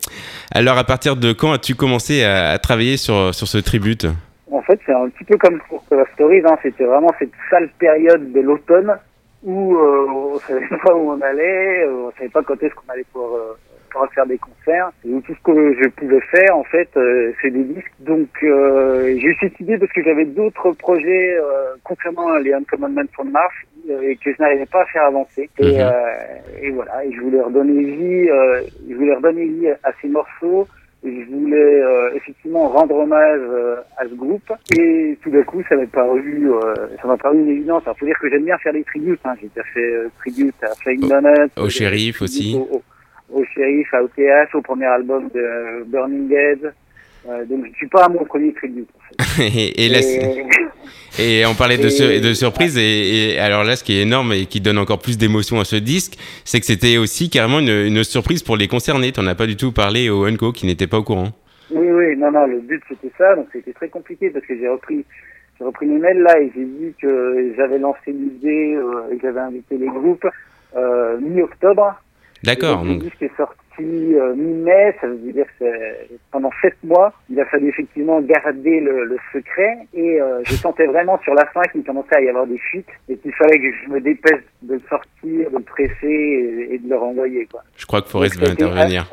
C: Alors à partir de quand as-tu commencé à, à travailler sur sur ce tribute
F: En fait, c'est un petit peu comme pour Stories, hein, c'était vraiment cette sale période de l'automne où euh, on savait pas où on allait, euh, on savait pas quand est-ce qu'on allait pouvoir, euh, pouvoir faire des concerts. Et tout ce que je pouvais faire, en fait, euh, c'est des disques. Donc euh, j'ai eu cette idée parce que j'avais d'autres projets euh, concernant les Uncommon from Mars euh, et que je n'arrivais pas à faire avancer. Et,
C: Mhm.
F: et voilà, et je voulais redonner vie, je voulais redonner vie à ces morceaux. Je voulais euh, effectivement rendre hommage euh, à ce groupe et tout d'un coup ça m'a paru euh, ça m'a paru une évidence. Alors faut dire que j'aime bien faire des tributes. Hein. J'ai déjà fait tribute à Flying
C: Au-
F: Donuts,
C: au
F: j'ai
C: Shérif aussi.
F: Au, au, au Shérif, à OTH, au premier album de euh, Burning Head. Euh, donc je suis pas à mon premier tribute. En fait.
C: et, et là, Et on parlait de, sur- de surprise, et, et alors là, ce qui est énorme et qui donne encore plus d'émotion à ce disque, c'est que c'était aussi carrément une, une surprise pour les concernés. T'en as pas du tout parlé au Unco qui n'étaient pas au courant.
F: Oui, oui, non, non, le but c'était ça, donc c'était très compliqué parce que j'ai repris j'ai repris mes mails là et j'ai dit que j'avais lancé l'idée euh, et que j'avais invité les groupes euh, mi-octobre.
C: D'accord.
F: Le disque est sorti euh, mi-mai, ça veut dire que pendant sept mois, il a fallu effectivement garder le, le secret et euh, je sentais vraiment sur la fin qu'il commençait à y avoir des fuites et qu'il fallait que je me dépêche de le sortir, de le presser et, et de le renvoyer. Quoi.
C: je crois que Forrest veut intervenir.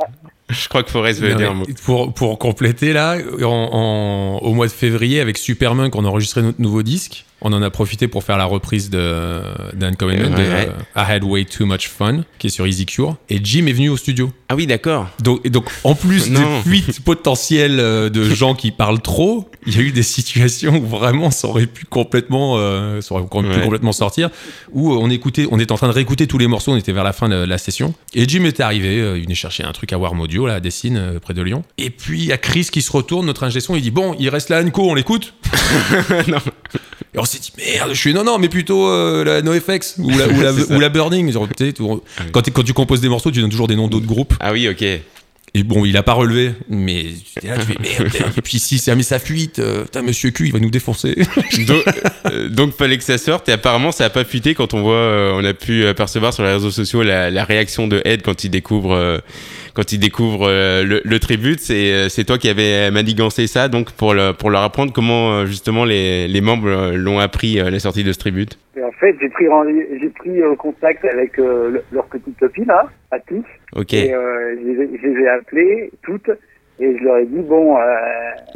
C: Je crois que Forrest veut
D: Non,
C: dire un mot.
D: pour, pour compléter là, en, en- au mois de février avec Superman, on a enregistré notre nouveau disque. On en a profité pour faire la reprise de d'Uncommon, de
C: Ouais.
D: euh, I Had Way Too Much Fun, qui est sur Easy Cure. Et Jim est venu au studio.
C: Ah oui, d'accord.
D: Donc, donc en plus des fuites potentielles euh, de gens qui parlent trop, il y a eu des situations où vraiment ça aurait pu complètement, euh, ça aurait pu
C: Ouais.
D: complètement sortir, où on écoutait, on était en train de réécouter tous les morceaux, on était vers la fin de la session, et Jim était arrivé, il venait chercher un truc à Warm Audio, là, à Dessine, euh, près de Lyon, et puis il y a Chris qui se retourne, notre ingé son, il dit bon, il reste la Anco, on l'écoute
C: Non.
D: Et on s'est dit merde, je suis non non, mais plutôt euh, la NoFX ou la, ou la,
C: C'est ça.
D: ou la Burning. Genre, tu sais, tu- quand, tu- quand tu composes des morceaux, tu donnes toujours des noms d'autres groupes.
C: Ah oui, ok.
D: Et bon, il a pas relevé, mais là, tu fais merde. Et puis si ça met sa fuite, euh, putain, monsieur Q, il va nous défoncer.
C: donc, euh, donc fallait que ça sorte et apparemment ça a pas fuité quand on voit, euh, on a pu apercevoir sur les réseaux sociaux la, la réaction de Ed quand il découvre, quand il découvre euh, le, le tribute. C'est euh, c'est toi qui avais manigancé ça donc pour le, pour leur apprendre comment euh, justement les, les membres euh, l'ont appris euh, la sortie de ce tribute.
F: Et en fait, j'ai pris, j'ai pris euh, contact avec euh, le- leur petite copine, là, à tous.
C: Ok.
F: Et euh, je, les ai, je les ai appelées toutes et je leur ai dit bon, euh,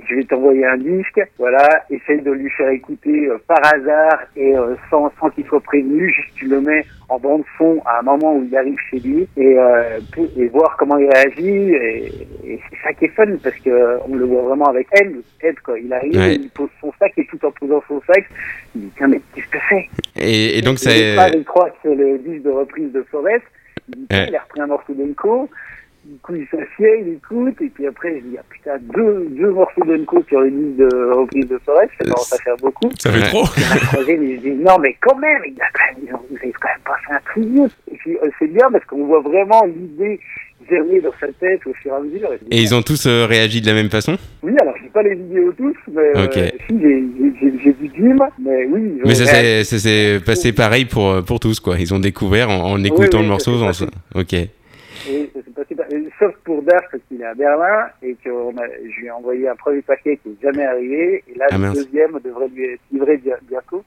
F: je vais t'envoyer un disque, voilà, essaye de lui faire écouter euh, par hasard et euh, sans, sans qu'il soit prévenu, juste tu le mets en bande son à un moment où il arrive chez lui et, euh, et voir comment il réagit et, et c'est ça qui est fun parce que on le voit vraiment avec Ed, Ed quoi, il arrive,
C: Ouais.
F: il pose son sac et tout en posant son sac, il dit tiens mais qu'est-ce que c'est?
C: Et, et donc
F: frères, ils croient que c'est le disque de reprise de Forest. Il, dit,
C: Ouais.
F: il a repris un morceau d'Enco. Du coup, il s'assied, il écoute, et puis après, je dis, ah putain, deux, deux morceaux d'Enco sur le disque de reprise de Forest, ça commence à faire beaucoup.
D: Ça fait trop.
F: Troisième, il se dit, non, mais quand même, il a quand même, vous avez quand même pas fait un tribut. Et puis, euh, c'est bien parce qu'on voit vraiment l'idée germer dans sa tête au fur et à mesure. Et,
C: Et ils ont tous euh, réagi de la même façon?
F: Oui, alors, j'ai pas les vidéos tous, mais euh,
C: Ok.
F: si, j'ai- j'ai j'ai- j'ai vu Jim, mais oui. ils ont
C: Mais ça s'est ça s'est passé pareil pour, euh, pour tous quoi. Ils ont découvert en, en écoutant
F: oui,
C: le morceau. en- Ok.
F: Et ça s'est passé par- et sauf pour Dark parce qu'il est à Berlin et que a, je lui ai envoyé un premier paquet qui n'est jamais arrivé et là
C: Ah,
F: le deuxième devrait lui être livré bi- bientôt.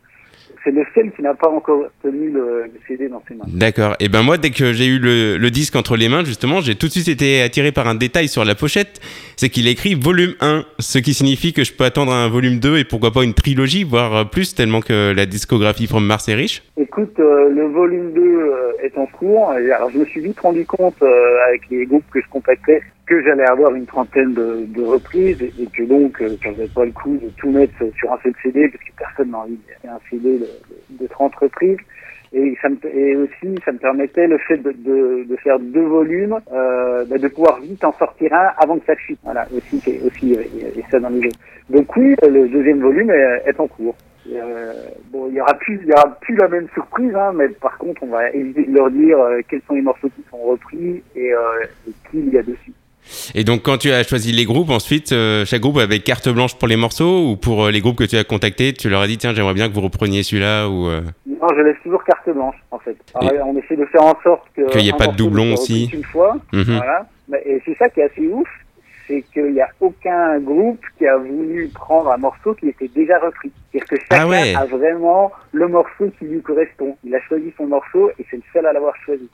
F: C'est le seul qui n'a pas encore tenu le, le CD dans ses mains.
C: D'accord. Et ben moi, dès que j'ai eu le, le disque entre les mains, justement, j'ai tout de suite été attiré par un détail sur la pochette. C'est qu'il écrit volume 1, ce qui signifie que je peux attendre un volume 2 et pourquoi pas une trilogie, voire plus, tellement que la discographie From Mars est riche.
F: Écoute, euh, le volume 2 euh, est en cours. Et alors je me suis vite rendu compte euh, avec les groupes que je contactais que j'allais avoir une trentaine de, de reprises et, que donc euh, ça valait pas le coup de tout mettre sur un seul CD parce que personne n'a envie de faire un CD de, 30 reprises. Et, et aussi, ça me permettait le fait de, faire deux volumes, euh, bah, de pouvoir vite en sortir un avant que ça chute. Voilà, aussi, aussi y a ça dans les jeux. Donc oui, le deuxième volume est, en cours. Et, euh, bon, il y aura plus, il y aura plus la même surprise, hein, mais par contre, on va éviter de leur dire euh, quels sont les morceaux qui sont repris et, euh, et qui il y a dessus.
C: Et donc, quand tu as choisi les groupes, ensuite, euh, chaque groupe avait carte blanche pour les morceaux ou pour euh, les groupes que tu as contactés, tu leur as dit, tiens, j'aimerais bien que vous repreniez celui-là ou. euh,
F: Non, je laisse toujours carte blanche, en fait. Alors, on essaie de faire en sorte que
C: Qu'il y ait pas de
F: morceau
C: doublon
F: ne soit
C: aussi.
F: Une fois,
C: mhm.
F: voilà. Et c'est ça qui est assez ouf, c'est qu'il n'y a aucun groupe qui a voulu prendre un morceau qui était déjà repris. C'est-à-dire que chacun
C: Ah ouais.
F: a vraiment le morceau qui lui correspond. Il a choisi son morceau et c'est le seul à l'avoir choisi.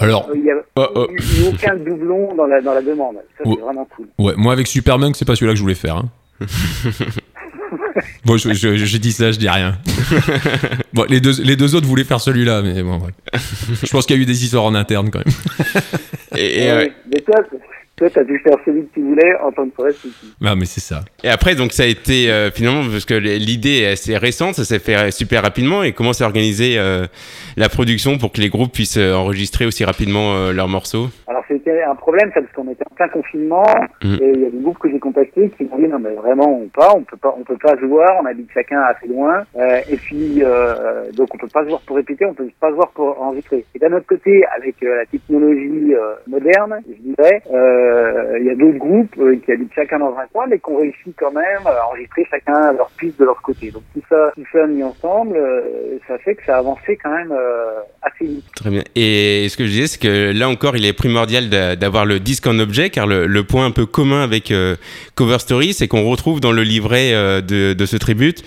D: Alors,
F: Il n'y a
C: Oh, oh.
F: eu aucun doublon dans la, dans la demande. Ça, c'est vraiment cool.
D: ouais, moi avec Superman, c'est pas celui-là que je voulais faire. hein. bon, je, je, je dis ça, je dis rien. bon, les deux, les deux autres voulaient faire celui-là, mais bon, ouais. Je pense qu'il y a eu des histoires en interne quand même.
C: Et, et, euh,
F: toi, toi, t'as dû faire celui que tu voulais en tant que forêt.
D: Ah, mais c'est ça.
C: et après, donc, ça a été euh, finalement, parce que l'idée est assez récente, ça s'est fait super rapidement. Et comment s'est organisée euh, la production pour que les groupes puissent euh, enregistrer aussi rapidement euh, leurs morceaux?
F: Alors c'était un problème, ça, parce qu'on était en plein confinement,
C: Mm.
F: et il y a des groupes que j'ai contactés qui m'ont dit non mais vraiment on peut pas, on peut pas, on peut pas se voir, on habite chacun assez loin, euh, et puis euh, donc on peut pas se voir pour répéter, on peut pas se voir pour enregistrer. Et d'un autre côté, avec euh, la technologie euh, moderne, je dirais, euh, il y a d'autres groupes euh, qui habitent chacun dans un coin, mais qui ont réussi quand même à enregistrer chacun leur piste de leur côté. Donc tout ça, tout ça mis ensemble, euh, ça fait que ça a avancé quand même euh, assez vite.
C: Très bien. Et ce que je disais, c'est que là encore, il est primordial d'a- d'avoir le disque en objet, car le, le point un peu commun avec euh, Cover Story, c'est qu'on retrouve dans le livret euh, de, de ce tribute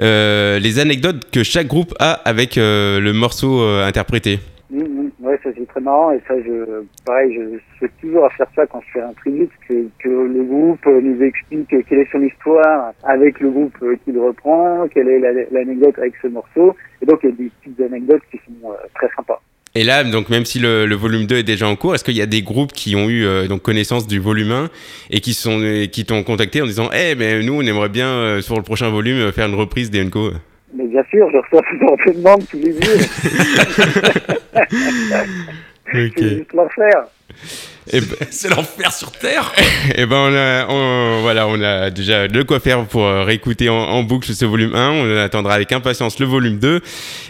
C: euh, les anecdotes que chaque groupe a avec euh, le morceau euh, interprété.
F: Mm, mm. Ça c'est très marrant et ça, je, pareil, je souhaite toujours à faire ça quand je fais un tribute, que, que le groupe nous explique quelle est son histoire avec le groupe qui le reprend, quelle est la- l'anecdote avec ce morceau. Et donc il y a des petites anecdotes qui sont euh, très sympas.
C: Et là, donc même si le, volume 2 est déjà en cours, est-ce qu'il y a des groupes qui ont eu euh, donc connaissance du volume 1 et qui sont qui t'ont contacté en disant "Eh mais nous on aimerait bien euh, sur le prochain volume euh, faire une reprise des Unco?"
F: Mais bien sûr, je reçois plein de tous les jours. C'est juste l'enfer.
C: Et ben-
D: C'est l'enfer sur Terre
C: Eh ben on a, on- voilà, on a déjà de quoi faire pour euh, réécouter en, en boucle ce volume 1. On attendra avec impatience le volume 2.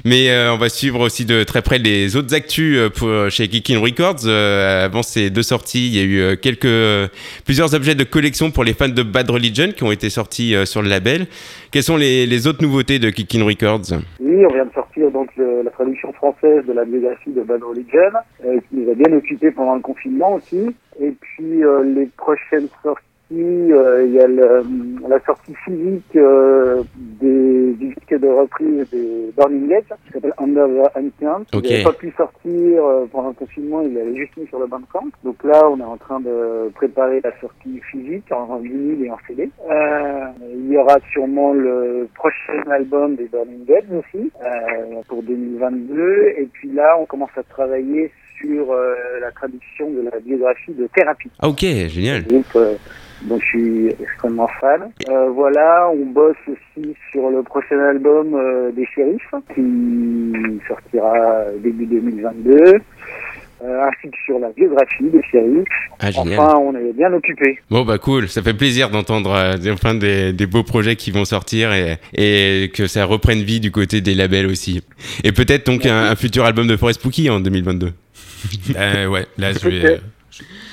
C: Mais euh, on va suivre aussi de très près les autres actus euh, pour, chez Kickin Records. Euh, avant ces deux sorties, il y a eu quelques, plusieurs objets de collection pour les fans de Bad Religion qui ont été sortis euh, sur le label. Quelles sont les, les autres nouveautés de Kickin Records?
F: Oui, on vient de sortir donc le- la traduction française de la biographie de Bad Religion, euh, qui nous a bien occupé pendant le confinement Et puis euh, les prochaines sorties, euh, il y a le- la sortie physique euh, des disques de reprise des Burning Gates, qui s'appelle Under the Ancient.
C: Ok.
F: Il n'avait pas pu sortir euh, pendant le confinement, il l'avait juste mis sur le Bandcamp. Donc là, on est en train de préparer la sortie physique en vinyle et en CD. Euh, il y aura sûrement le prochain album des Burning Gates aussi euh, pour 2022. Et puis là, on commence à travailler sur euh, la traduction de la biographie de Thérapie.
C: Ah ok, génial.
F: groupe euh, dont je suis extrêmement fan. Euh, voilà, on bosse aussi sur le prochain album euh, des Shérifs qui sortira début 2022. Euh, ainsi que sur la biographie des Shérifs.
C: Ah génial.
F: Enfin, on est bien occupé.
C: Bon bah cool, ça fait plaisir d'entendre euh, enfin des, des beaux projets qui vont sortir et, et que ça reprenne vie du côté des labels aussi. Et peut-être donc un, un futur album de Forest Spooky en 2022.
D: Euh, Ouais, là, je vais.
F: Peut-être.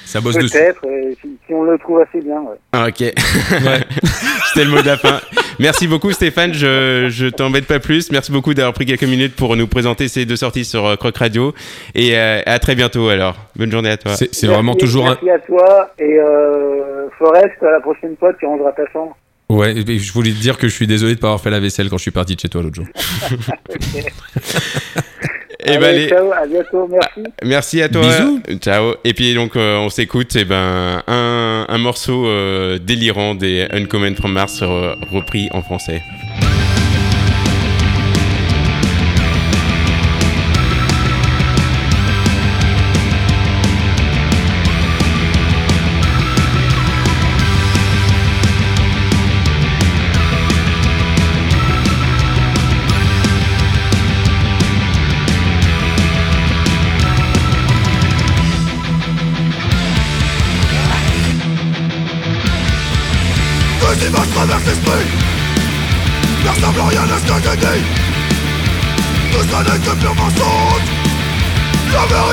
D: Ça bosse dessus.
F: Peut-être, euh, si, si on le trouve assez bien. ouais.
C: Ah, ok, c'était le mot de la fin. Merci beaucoup Stéphane, je, je t'embête pas plus. Merci beaucoup d'avoir pris quelques minutes pour nous présenter ces deux sorties sur euh, Croc Radio. Et euh, à très bientôt alors. Bonne journée à toi.
D: C'est c'est
F: Merci-
D: vraiment toujours un.
F: Merci à toi et euh, Forest, à la prochaine fois, tu rangeras ta chambre.
D: Ouais, et je voulais te dire que je suis désolé de pas avoir fait la vaisselle quand je suis parti de chez toi l'autre jour.
C: Et ben,
F: Allez, ciao, à bientôt, merci.
C: merci à toi.
D: Bisous.
C: Ciao. Et puis donc euh, on s'écoute et ben un, un morceau euh, délirant des Uncommon from Mars euh, repris en français.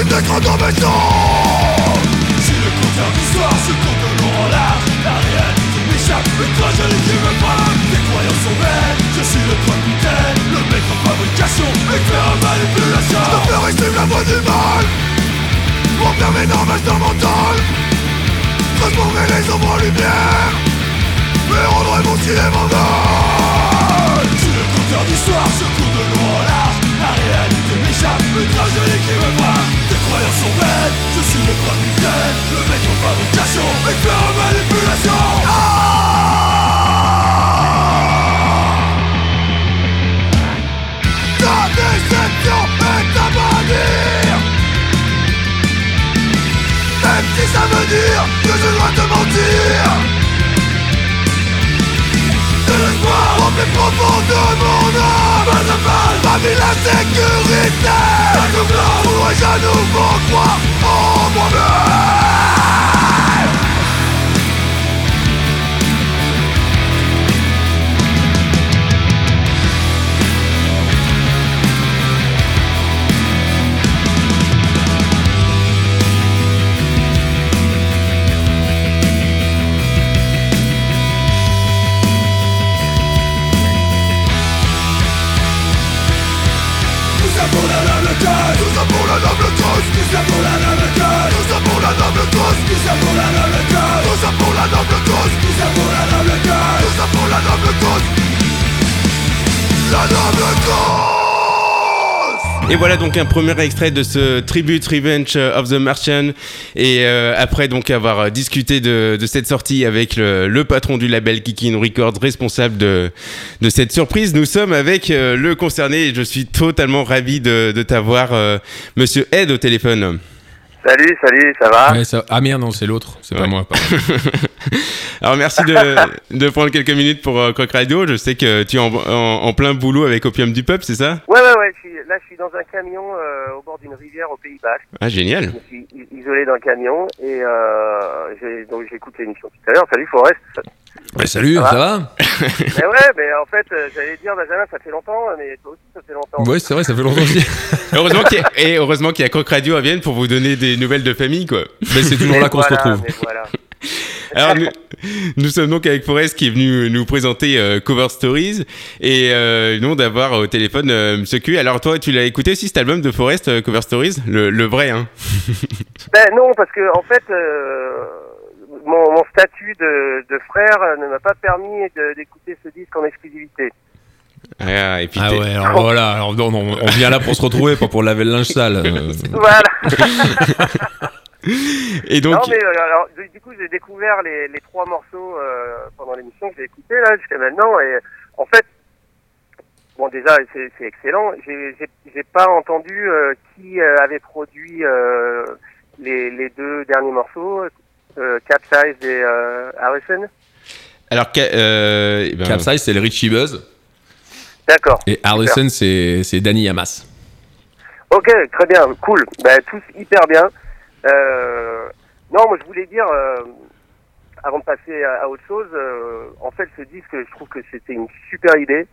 G: Dans mes sons Si le contraire d'histoire se compte de long en large La réalité m'échappe, une tragédie qui me frappe Tes croyances sont vaines, je suis le capitaine Le mec en fabrication, expert en manipulation Je fais rester la voix du mal. Remplir mes normes dans mon mental. Transformer les ombres en lumière. Mais rendrai mon cinéma mal Si le compteur d'histoire se court je dois te mentir. De l'espoir au plus profond de mon âme. Parmi la sécurité. Pourrais-je à nouveau croire en moi-même ça pour la noble cause. Tout ça la noble cause. Tout ça pour la noble cause? Tout ça pour la noble cause. Tout ça pour la noble cause? Tout ça pour la noble cause. La noble cause
C: Et voilà donc un premier extrait de ce Tribute Revenge of the Martian. Et euh, après donc avoir euh, discuté de, cette sortie avec le, patron du label Kikin Records, responsable de, cette surprise, nous sommes avec euh, le concerné je suis totalement ravi de, de t'avoir, Monsieur Ed, au téléphone.
H: Salut, salut, ça va
D: Ouais, ça- Ah merde, non, c'est l'autre, c'est
C: Ouais.
D: pas moi.
C: Alors merci de, de prendre quelques minutes pour euh, Croc Radio. Je sais que tu es en, en- en plein boulot avec Opium du Peuple, c'est ça?
H: Ouais, ouais, ouais, je suis, là je suis dans un camion euh, au bord d'une rivière au Pays Basque.
C: Ah génial.
H: Je suis isolé dans le camion et euh, j'ai- donc j'écoute l'émission tout à l'heure. Salut Forest.
D: Ouais, salut,
H: Ça
D: ça,
H: va mais ouais, mais en fait, euh, j'allais dire Benjamin, ça fait longtemps, mais toi aussi ça fait longtemps.
D: Ouais, c'est vrai, ça fait longtemps aussi.
C: Heureusement qu'il y, a- et heureusement qu'il y a Croc Radio à Vienne pour vous donner des nouvelles de famille, quoi.
D: Mais c'est toujours là qu'on se
H: Voilà,
D: retrouve.
H: mais voilà.
C: Alors nous, nous sommes donc avec Forest qui est venu nous présenter euh, Cover Stories et euh, non d'avoir au téléphone euh, Monsieur Q. Alors toi, tu l'as écouté aussi cet album de Forest euh, Cover Stories, le, le vrai, hein
H: Ben non, parce que en fait, euh, mon, mon statut de, de frère ne m'a pas permis d'écouter ce disque en exclusivité.
C: Ah, et puis
D: Ah ouais, alors voilà, alors non, non, on vient là pour se retrouver, pas pour laver le linge sale.
H: Voilà.
C: et donc
H: non, mais euh, alors, du, du coup, j'ai découvert les, les trois morceaux euh, pendant l'émission que j'ai écouté là jusqu'à maintenant, et en fait, bon déjà, c'est c'est excellent. J'ai j'ai- j'ai pas entendu euh, qui euh, avait produit euh, les, les deux derniers morceaux, Capsize et euh, Harrison.
C: alors ca- euh, eh ben,
D: Capsize, c'est le Richie Buzz.
H: D'accord.
D: Et Harrison, c'est c'est Danny Yamas.
H: Ok, très bien, cool. Ben, tous hyper bien. Euh, non, moi je voulais dire, euh, avant de passer à, à autre chose, euh, en fait ce disque, je trouve que c'était une super idée,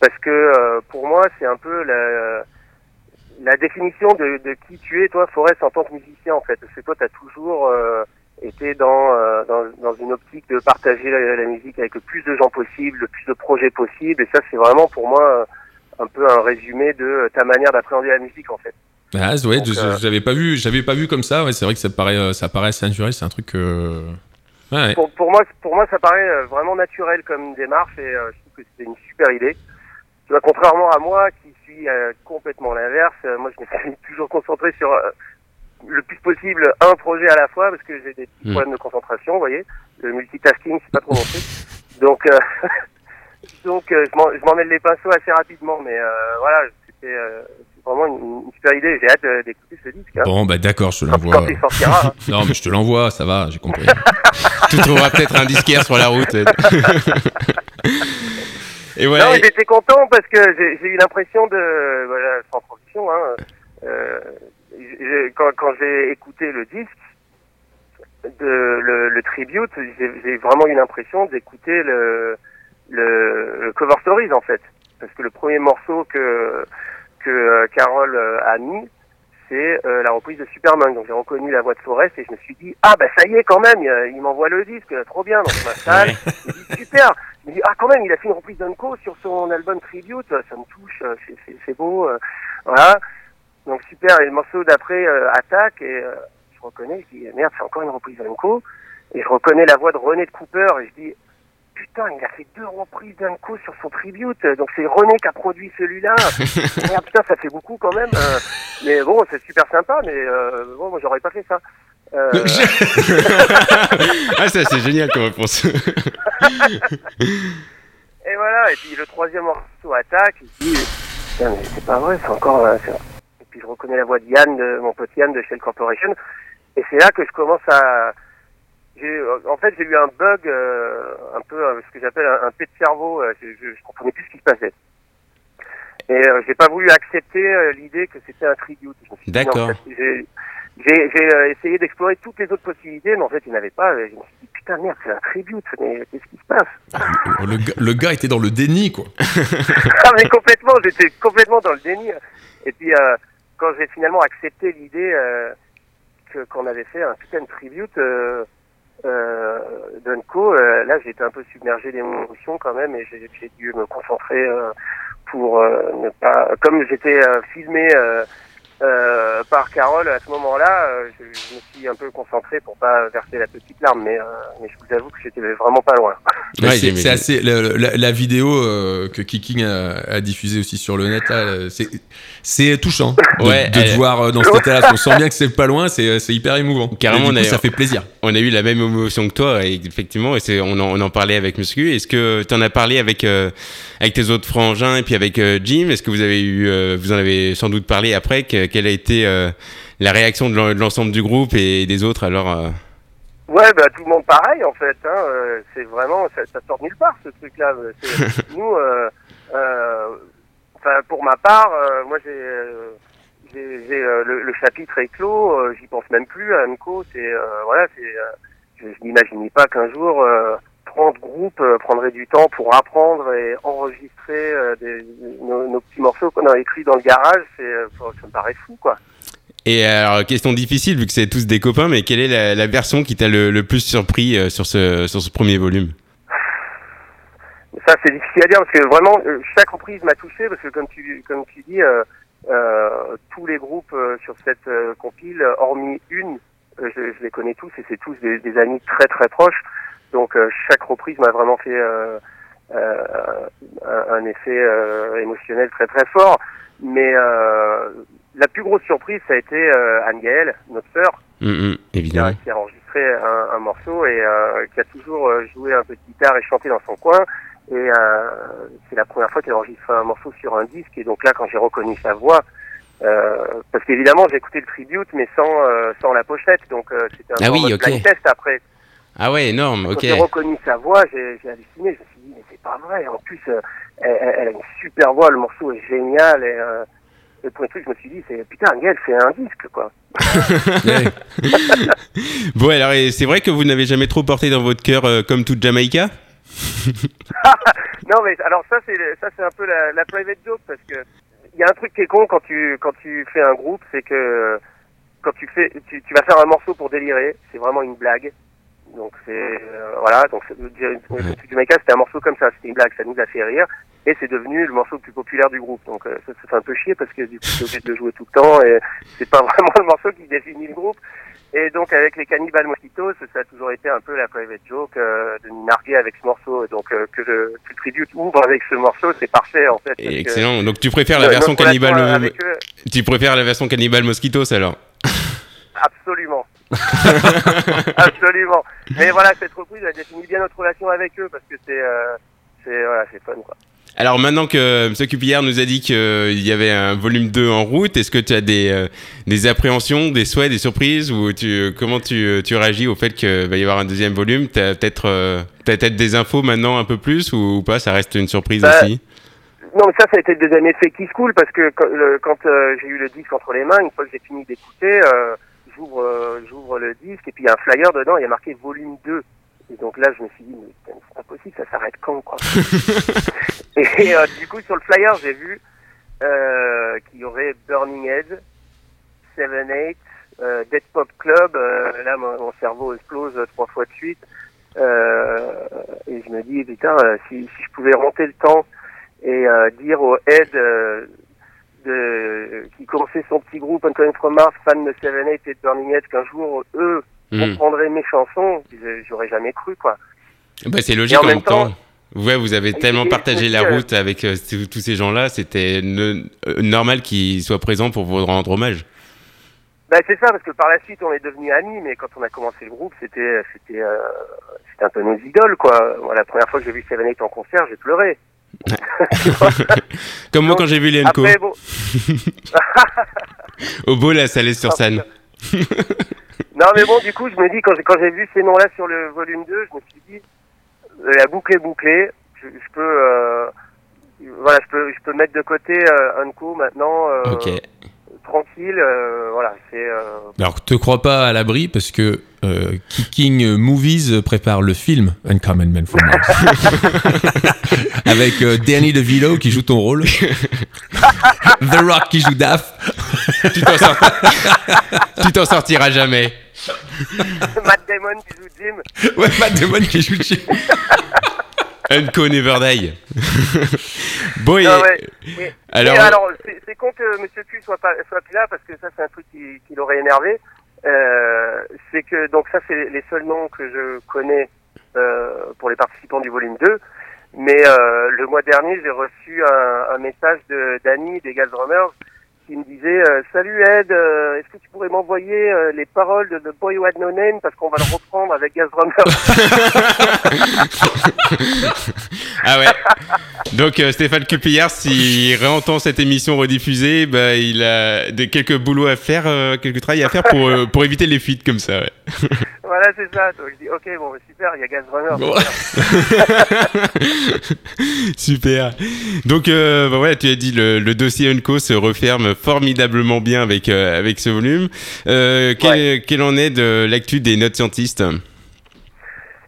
H: parce que euh, pour moi c'est un peu la, la définition de, de qui tu es, toi Forrest, en tant que musicien en fait. Parce que toi tu as toujours euh, été dans, euh, dans, dans une optique de partager la, la musique avec le plus de gens possible, le plus de projets possible, et ça c'est vraiment pour moi euh, un peu un résumé de ta manière d'appréhender la musique en fait.
D: Ah, ouais,
H: euh,
D: j'avais pas vu, j'avais pas vu comme ça. Ouais, c'est vrai que ça paraît, euh, ça paraît assez naturel. C'est un truc. euh, Ouais, ouais.
H: pour, pour moi, pour moi, ça paraît euh, vraiment naturel comme démarche et euh, je trouve que c'était une super idée. Tu vois, contrairement à moi qui suis euh, complètement l'inverse, euh, moi je me suis toujours concentré sur euh, le plus possible un projet à la fois parce que j'ai des petits
C: Mm.
H: problèmes de concentration, vous voyez. Le multitasking, c'est pas trop mon truc. Donc, euh, donc euh, je m'en- je m'en mêle les pinceaux assez rapidement, mais euh, voilà, c'était euh, vraiment une, une super idée. J'ai hâte d'écouter ce disque. Hein.
D: Bon, bah d'accord, je te l'envoie.
H: quand il sortira. hein.
D: Non, mais je te l'envoie, ça va, j'ai compris.
C: tu trouveras peut-être un disquaire sur la route. Et
H: Non,
C: voilà.
H: mais j'étais content parce que j'ai eu l'impression de, voilà, sans transition, hein, euh, quand, quand j'ai écouté le disque, de, le, le tribute, j'ai vraiment eu l'impression d'écouter le, le, le cover stories en fait, parce que le premier morceau que que euh, Carole euh, a mis, c'est euh, la reprise de Superman. Donc j'ai reconnu la voix de Forrest et je me suis dit ah bah ça y est quand même, il, il m'envoie le disque, trop bien. Donc ma salle, dis super. Je me dis ah quand même, il a fait une reprise d'Unco sur son album Tribute, ça me touche, c'est- beau, voilà. Donc super. Et le morceau d'après euh, attaque et euh, je reconnais, je dis merde, c'est encore une reprise d'Unco. Et je reconnais la voix de René de Cooper et je dis putain, il a fait deux reprises d'Unco sur son tribute. Donc c'est René qui a produit celui-là. Merde, putain, ça fait beaucoup quand même. euh, mais bon, c'est super sympa, mais euh, bon, moi j'aurais pas fait ça. Euh,
C: ah ça c'est génial comme réponse.
H: et voilà, et puis le troisième morceau attaque, je dis, putain, mais c'est pas vrai, c'est encore. euh, c'est- je reconnais la voix de Yann, de mon pote Yann de Shell Corporation, et c'est là que je commence à, en fait, j'ai eu un bug, euh, un peu euh, ce que j'appelle un, un pet de cerveau. euh, je, je, je comprenais plus ce qui se passait. Et euh, j'ai pas voulu accepter euh, l'idée que c'était un tribute.
C: D'accord.
H: en fait, J'ai, essayé d'explorer toutes les autres possibilités, mais en fait, il n'y en avait pas. Je me suis dit, putain, merde, c'est un tribute. Mais qu'est-ce qui se passe?
D: Le, gars- le gars était dans le déni, quoi.
H: ah mais complètement, j'étais complètement dans le déni. Et puis euh, quand j'ai finalement accepté l'idée euh, qu'on avait fait un putain tribute euh, euh, d'Unco, euh, là j'étais un peu submergé d'émotions quand même et j'ai j'ai dû me concentrer euh, pour euh, ne pas. Comme j'étais euh, filmé euh, par Carole à ce moment-là, euh, je, je me suis un peu concentré pour pas verser la petite larme, mais, euh, mais je vous avoue que j'étais vraiment pas loin.
D: Ouais, c'est assez le- la, la vidéo euh, que Kicking a, a diffusée aussi sur le net là, c'est c'est touchant de,
C: Ouais,
D: de te
C: elle-
D: voir dans cet état-là. On sent bien que c'est pas loin, c'est c'est hyper émouvant.
C: Carrément,
D: du coup, ça fait plaisir.
C: On a eu la même émotion que toi, et effectivement, et c'est, on, en, on en parlait avec Monsieur. Est-ce que tu en as parlé avec, euh, avec tes autres frangins et puis avec euh, Jim? Est-ce que vous avez eu, euh, vous en avez sans doute parlé après que- Quelle a été euh, la réaction de l'en- de l'ensemble du groupe et des autres alors euh,
H: Ouais, bah tout le monde pareil en fait. Hein, euh, c'est vraiment, ça, ça sort nulle part ce truc-là. Nous, euh, euh, pour ma part, euh, moi j'ai, le, le chapitre est clos. J'y pense même plus à Anko. C'est voilà, c'est, je, je n'imaginais pas qu'un jour 30 groupes euh, prendraient du temps pour apprendre et enregistrer euh, des, nos, nos petits morceaux qu'on a écrits dans le garage. C'est, euh, ça me paraît fou quoi.
C: Et alors, question difficile, vu que c'est tous des copains, mais quelle est la, la version qui t'a le, le plus surpris sur, ce, sur ce premier volume?
H: Ça, c'est difficile à dire parce que vraiment, chaque reprise m'a touché parce que comme tu, comme tu dis, euh, euh, tous les groupes sur cette euh, compile, hormis une, je, je les connais tous et c'est tous des, des amis très très proches. Donc euh, chaque reprise m'a vraiment fait euh, euh, un, effet euh, émotionnel très très fort. Mais euh, la plus grosse surprise, ça a été euh, Anne-Gaëlle, notre sœur, qui a,
C: Évidemment.
H: qui a enregistré un, un morceau et euh, qui a toujours joué un peu de guitare et chanté dans son coin. Et euh, c'est la première fois qu'elle enregistre un morceau sur un disque. Et donc là, quand j'ai reconnu sa voix, euh, parce qu'évidemment, j'ai écouté le tribute, mais sans euh, sans la pochette. Donc euh, c'était un
C: Ah oui,
H: blind test après.
C: Ah ouais, énorme,
H: Quand
C: ok.
H: j'ai reconnu sa voix, j'ai j'ai halluciné. Je me suis dit, mais c'est pas vrai. En plus, euh, elle, elle- a une super voix. Le morceau est génial. Et, euh, le premier truc, je me suis dit, c'est putain, elle fait un disque, quoi.
C: Bon, alors, c'est vrai que vous n'avez jamais trop porté dans votre cœur euh, comme toute Jamaïca
H: Non, mais alors ça, c'est ça, c'est un peu la, la private joke parce que il y a un truc qui est con quand tu quand tu fais un groupe, c'est que quand tu fais, tu, tu vas faire un morceau pour délirer, c'est vraiment une blague. Donc c'est euh, voilà, donc c'est- truc du Jamaica, c'était un morceau comme ça, c'était une blague, ça nous a fait rire et c'est devenu le morceau le plus populaire du groupe. Donc euh, ça, ça fait un peu chier parce que du coup, t'es obligé de le jouer tout le temps et c'est pas vraiment le morceau qui définit le groupe. Et donc avec les Cannibal Mosquitos, ça a toujours été un peu la private joke euh, de nous narguer avec ce morceau. Donc euh, que, le, que le tribute ouvre avec ce morceau, c'est parfait en fait. que
C: Excellent. Donc tu préfères la version Cannibal euh, Tu préfères la version Cannibal Mosquitos alors?
H: Absolument. Absolument. Mais voilà, cette reprise a défini bien notre relation avec eux parce que c'est euh, c'est voilà, c'est fun quoi.
C: Alors maintenant que M. Cupillard nous a dit qu'il y avait un volume 2 en route, est-ce que tu as des, euh, des appréhensions, des souhaits, des surprises ou tu, comment tu, tu réagis au fait qu'il va y avoir un deuxième volume? Tu as peut-être euh, peut-être des infos maintenant un peu plus ou, ou pas? Ça reste une surprise
H: Bah,
C: aussi
H: Non, mais ça, ça a été le deuxième effet qui se coule parce que quand, le- quand, euh, j'ai eu le disque entre les mains, une fois que j'ai fini d'écouter, euh, j'ouvre, euh, j'ouvre le disque et puis il y a un flyer dedans, il y a marqué volume 2. Et donc là, je me suis dit, mais c'est pas possible, ça s'arrête quand, quoi. et euh, du coup, sur le flyer, j'ai vu euh, qu'il y aurait Burning Head, Seven Eight, euh, Dead Pop Club. là, mon, mon cerveau explose trois fois de suite. Et je me dis, putain, si, si je pouvais remonter le temps et dire aux Ed euh, de, qui commençait son petit groupe Antoine from Mars, fan de Seven Eight et de Burning Head, qu'un jour, eux,
C: Hmm.
H: reprendraient mes chansons, j'aurais jamais cru, quoi.
C: Bah, C'est logique
H: en
C: en
H: même
C: temps.
H: temps-
C: Ouais, vous avez tellement partagé la
H: euh,
C: route avec euh, tous ces gens-là, c'était euh, normal qu'ils soient présents pour vous rendre hommage.
H: Bah, c'est ça, parce que par la suite, on est devenus amis, mais quand on a commencé le groupe, c'était, c'était, euh, un peu nos idoles, quoi. Moi, la première fois que j'ai vu Seven Eight en concert, j'ai pleuré.
C: Comme moi
H: Donc,
C: quand j'ai vu les
H: Après, bon,
C: au beau la salée sur
H: Ah,
C: scène.
H: Non, mais bon, du coup, je me dis, quand j'ai, quand j'ai vu ces noms-là sur le volume 2, je me suis dit, euh, la boucle est bouclée. Je, je peux, euh, voilà, je peux, je peux mettre de côté euh, Unco maintenant, euh,
C: Ok.
H: Tranquille. euh, voilà, c'est. euh,
D: Alors, te crois pas à l'abri parce que euh, Kicking Movies prépare le film Uncommon Man from Mars. Avec euh, Danny DeVito qui joue ton rôle. The Rock qui joue Daff.
C: tu t'en sors- tu t'en sortiras jamais.
H: Matt Damon qui joue Jim.
D: Ouais, Matt Damon qui joue Jim.
C: Unco Never Die. bon, et,
H: Ah ouais.
C: Alors,
H: alors, c'est, con que Monsieur Q soit pas soit plus là parce que ça c'est un truc qui, qui l'aurait énervé. Euh, c'est que donc ça c'est les seuls noms que je connais euh, pour les participants du volume 2. Mais euh, le mois dernier j'ai reçu un, un message de Danny des Gas Drummers qui me disait euh, Salut Ed, euh, est-ce que tu pourrais m'envoyer euh, les paroles de The Boy Who Had No Name parce qu'on va le reprendre avec Drummers.
C: ah ouais. Donc Stéphane Cupillard, s'il réentend cette émission rediffusée, bah, il a quelques boulots à faire, quelques travail à faire pour, pour éviter les fuites comme ça.
H: voilà c'est ça. Donc je dis ok bon bah, super, il y a Gas.
D: Bon.
C: Super. Donc euh, bah ouais, tu as dit le, le dossier Unco se referme formidablement bien avec euh, avec ce volume. Euh, quel, quel en est de l'actu des notes scientistes?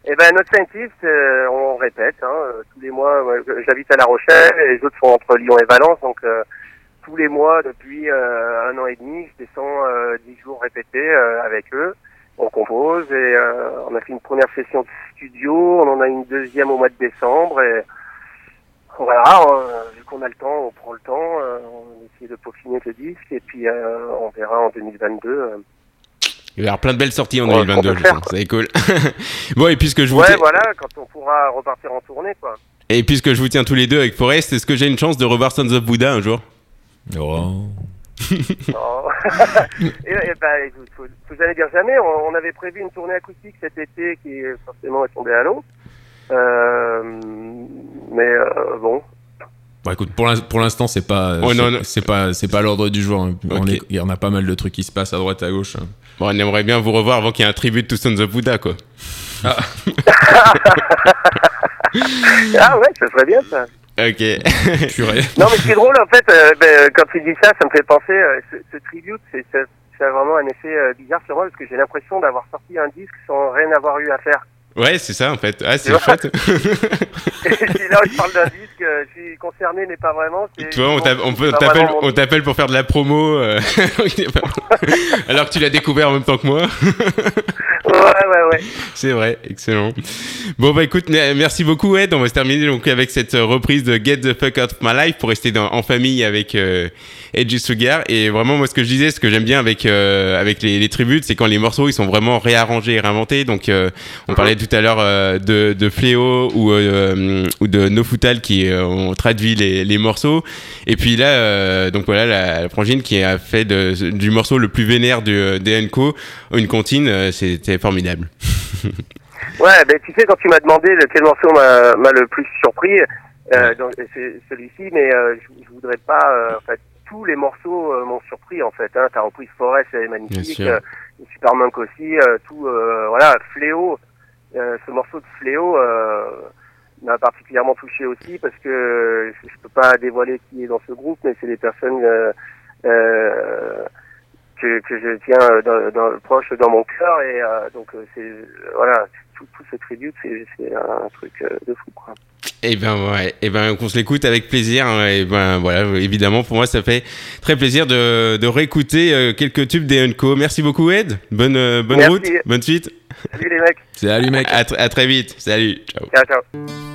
H: Eh ben, notre scientist, euh, on répète, hein, euh, tous les mois, ouais, j'habite à La Rochelle, et les autres sont entre Lyon et Valence, donc euh, tous les mois, depuis euh, un an et demi, je descends euh, dix jours répétés euh, avec eux. On compose, et euh, on a fait une première session de studio, on en a une deuxième au mois de décembre, et voilà, euh, vu qu'on a le temps, on prend le temps, euh, on essaie de peaufiner le disque, et puis euh, on verra en 2022. euh,
C: Il va y avoir plein de belles sorties en
H: Ouais,
C: 2022,
H: on peut
C: je
H: faire,
C: sens. Ça va être cool. bon, et puisque je vous
H: Ouais, voilà, quand on pourra repartir en tournée, quoi.
C: et puisque je vous tiens tous les deux avec Forest, est-ce que j'ai une chance de revoir Sons of Buddha un jour?
D: Oh.
H: Non. et, et bah, écoute, faut, faut jamais dire jamais. On, on avait prévu une tournée acoustique cet été qui euh, forcément est tombée à l'eau. Euh, mais euh, bon,
D: Bon, écoute, pour l'in- pour l'instant, c'est pas,
C: Oh,
D: c'est- pas, c'est pas l'ordre du jour. hein. On
C: Ok.
D: est- Il y en a pas mal de trucs qui se passent à droite, à gauche. hein.
C: Bon, on aimerait bien vous revoir avant qu'il y ait un tribut to Sons of Buddha, quoi.
H: ah ouais, ça serait bien ça.
C: Ok.
D: Purée.
H: Non, mais ce qui est drôle en fait, euh, ben, quand tu dis ça, ça me fait penser. euh, ce, ce tribute, c'est ça, ça a vraiment un effet euh, bizarre sur moi parce que j'ai l'impression d'avoir sorti un disque sans rien avoir eu à faire.
C: ouais, c'est ça en fait. Ah, c'est chouette.
H: Et là, je parle d'un disque, euh, je suis concerné, mais pas vraiment. c'est-
C: tu vois, on
H: c'est
C: t'appelle on pour faire de la promo. euh, Alors que tu l'as découvert en même temps que moi.
H: Ouais, ouais, ouais.
C: C'est vrai, excellent. Bon bah écoute, me- merci beaucoup Ed. On va se terminer donc avec cette euh, reprise de Get the Fuck Out of My Life pour rester en famille avec euh, Edgy Sugar. Et vraiment moi ce que je disais, ce que j'aime bien avec euh, avec les, tributes, c'est quand les morceaux ils sont vraiment réarrangés et réinventés. Donc euh, on parlait tout à l'heure de, de Fléau ou ou de No Foutal qui ont traduit les, les morceaux. Et puis là donc voilà la, la frangine qui a fait de- du morceau le plus vénère des Enco une comptine, c'était formidable.
H: Ouais, ben tu sais, quand tu m'as demandé quel morceau m'a le plus surpris, euh, c'est celui-ci, mais euh, je, je voudrais pas. euh, en fait, tous les morceaux euh, m'ont surpris en fait. Hein. T'as repris Forest, elle est
C: Bien
H: magnifique. Euh, Supermonk aussi. euh, tout, euh, voilà, Fléau. euh, ce morceau de Fléau euh, m'a particulièrement touché aussi parce que je, je peux pas dévoiler qui est dans ce groupe, mais c'est des personnes. Euh, euh, que, que je tiens euh, dans, dans, proche dans mon cœur et euh, donc euh, c'est voilà tout, tout ce tribute c'est c'est un truc de fou quoi.
C: Eh ben ouais, eh ben qu'on se l'écoute avec plaisir. hein, Et ben voilà, évidemment pour moi ça fait très plaisir de, de réécouter quelques tubes des Unco. Merci beaucoup Ed. Bonne euh, bonne
H: Merci.
C: route, bonne suite.
H: Salut les mecs,
D: Salut mec.
C: À, tr- à très vite. Salut. Ciao.
H: ciao ciao.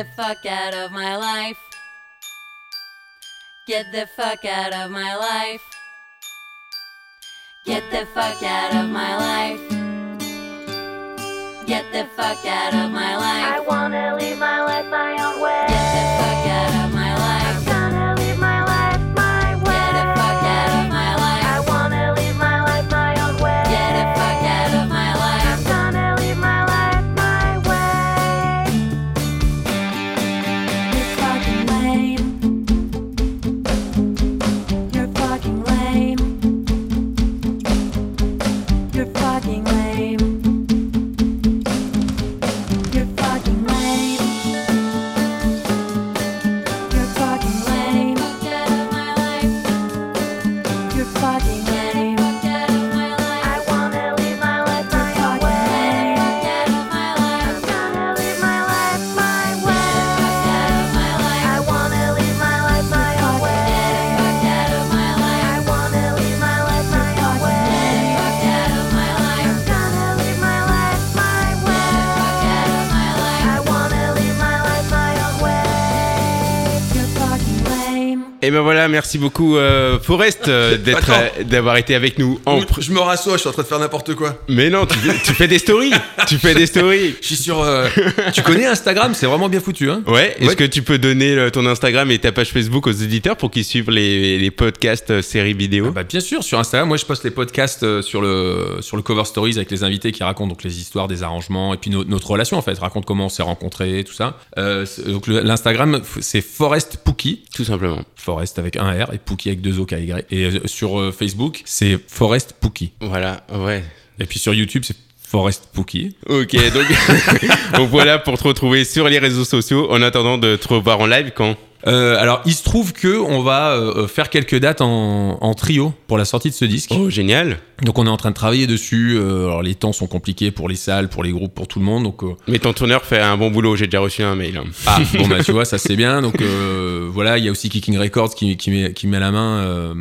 I: The fuck out of my life. Get the fuck out of my life. Get the fuck out of my life. Get the fuck out of my life.
J: I wanna live my life
C: ben voilà, merci beaucoup euh, Forest euh, d'être, euh, d'avoir été avec nous en
D: Je me rassois, je suis en train de faire n'importe quoi.
C: Mais non, tu, tu fais des stories, tu fais des stories.
D: Je suis sur. tu connais Instagram, c'est vraiment bien foutu, hein
C: Ouais, est-ce
D: Ouais.
C: que tu peux donner ton Instagram et ta page Facebook aux éditeurs pour qu'ils suivent les, les podcasts séries vidéo?
D: Ah bah, bien sûr, sur Instagram, moi je poste les podcasts sur le, sur le Cover Stories avec les invités qui racontent donc les histoires, des arrangements et puis no- notre relation en fait, raconte comment on s'est rencontrés, tout ça. Donc l'Instagram c'est Forest Pookie,
C: Tout simplement.
D: Forest avec un R et Pookie avec deux O K Y. Et euh, sur euh, Facebook c'est Forest Pookie.
C: Voilà, ouais.
D: Et puis sur YouTube c'est Forest Pookie.
C: Ok, donc, donc voilà pour te retrouver sur les réseaux sociaux en attendant de te revoir en live quand?
D: Euh, alors il se trouve que on va euh, faire quelques dates en, en trio pour la sortie de ce disque.
C: Oh, génial
D: Donc on est en train de travailler dessus. euh, alors les temps sont compliqués pour les salles, pour les groupes, pour tout le monde. Donc euh,
C: Mais ton tourneur fait un bon boulot, j'ai déjà reçu un mail. hein.
D: Ah, bon, bah, tu vois, ça c'est bien. Donc, euh, voilà, il y a aussi Kicking Records qui, qui, met, qui met la main euh,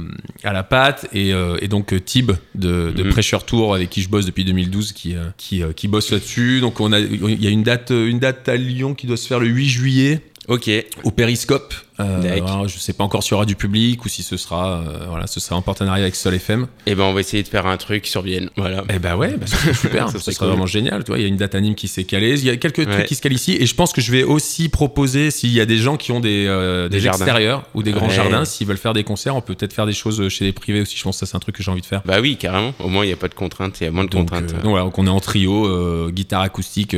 D: à la pâte. Et, euh, et donc, Tib de, de
C: Mhm.
D: Pressure Tour, avec qui je bosse depuis 2012, qui, euh, qui, euh, qui bosse là-dessus. Donc, on a, il y a une date, une date à Lyon qui doit se faire le 8 juillet
C: Ok,
D: au Périscope. Euh, alors, je sais pas encore s'il y aura du public ou si ce sera, euh, voilà, ce sera en partenariat avec Sol FM.
C: et ben on va essayer de faire un truc sur Vienne. Voilà.
D: Eh ben ouais, bah, ce serait super,
C: Ça
D: ça
C: serait cool.
D: vraiment génial. Tu vois, il y a une date anime qui s'est calée, il y a quelques
C: Ouais.
D: trucs qui se calent ici, et je pense que je vais aussi proposer s'il y a des gens qui ont des, euh,
C: Des
D: extérieurs ou des grands
C: Ouais.
D: jardins, s'ils veulent faire des concerts, on peut peut-être faire des choses chez les privés aussi. Je pense que ça c'est un truc que j'ai envie de faire.
C: Bah oui, carrément. Au moins, il n'y a pas de contraintes, il y a moins de
D: Donc,
C: contraintes.
D: euh, donc voilà, donc on est en trio, euh, guitare acoustique,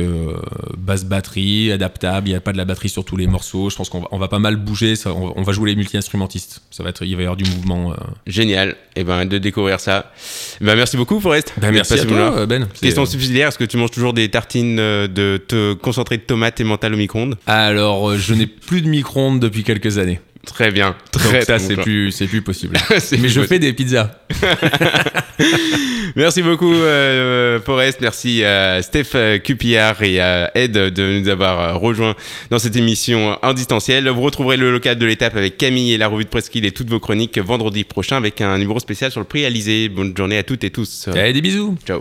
D: basse batterie, adaptable. Il n'y a pas de la batterie sur tous les morceaux. Je pense qu'on va, on va pas mal bouger. Ça, on, va- on va jouer les multi-instrumentistes. Ça va être, il va y avoir du mouvement. euh.
C: Génial. Et ben de découvrir ça. Ben merci beaucoup, Forest.
D: Ben, merci à toi, Ben.
C: Question subsidiaire, est-ce que tu manges toujours des tartines euh, de te concentrer de tomates et mentales au micro-ondes?
D: Alors, euh, je n'ai plus de micro-ondes depuis quelques années.
C: Très bien.
D: Donc
C: Très,
D: ça,
C: très
D: c'est
C: bon
D: plus, c'est plus possible.
C: C'est
D: Mais
C: plus
D: je
C: possible.
D: fais des pizzas.
C: Merci beaucoup, euh, Forest. Merci à Steph euh, Cupillard et à Ed de nous avoir euh, rejoints dans cette émission en distanciel. Vous retrouverez le local de l'étape avec Camille et la revue de Presqu'île et toutes vos chroniques vendredi prochain avec un numéro spécial sur le prix Alizé. Bonne journée à toutes et tous.
D: Allez, des bisous.
C: Ciao.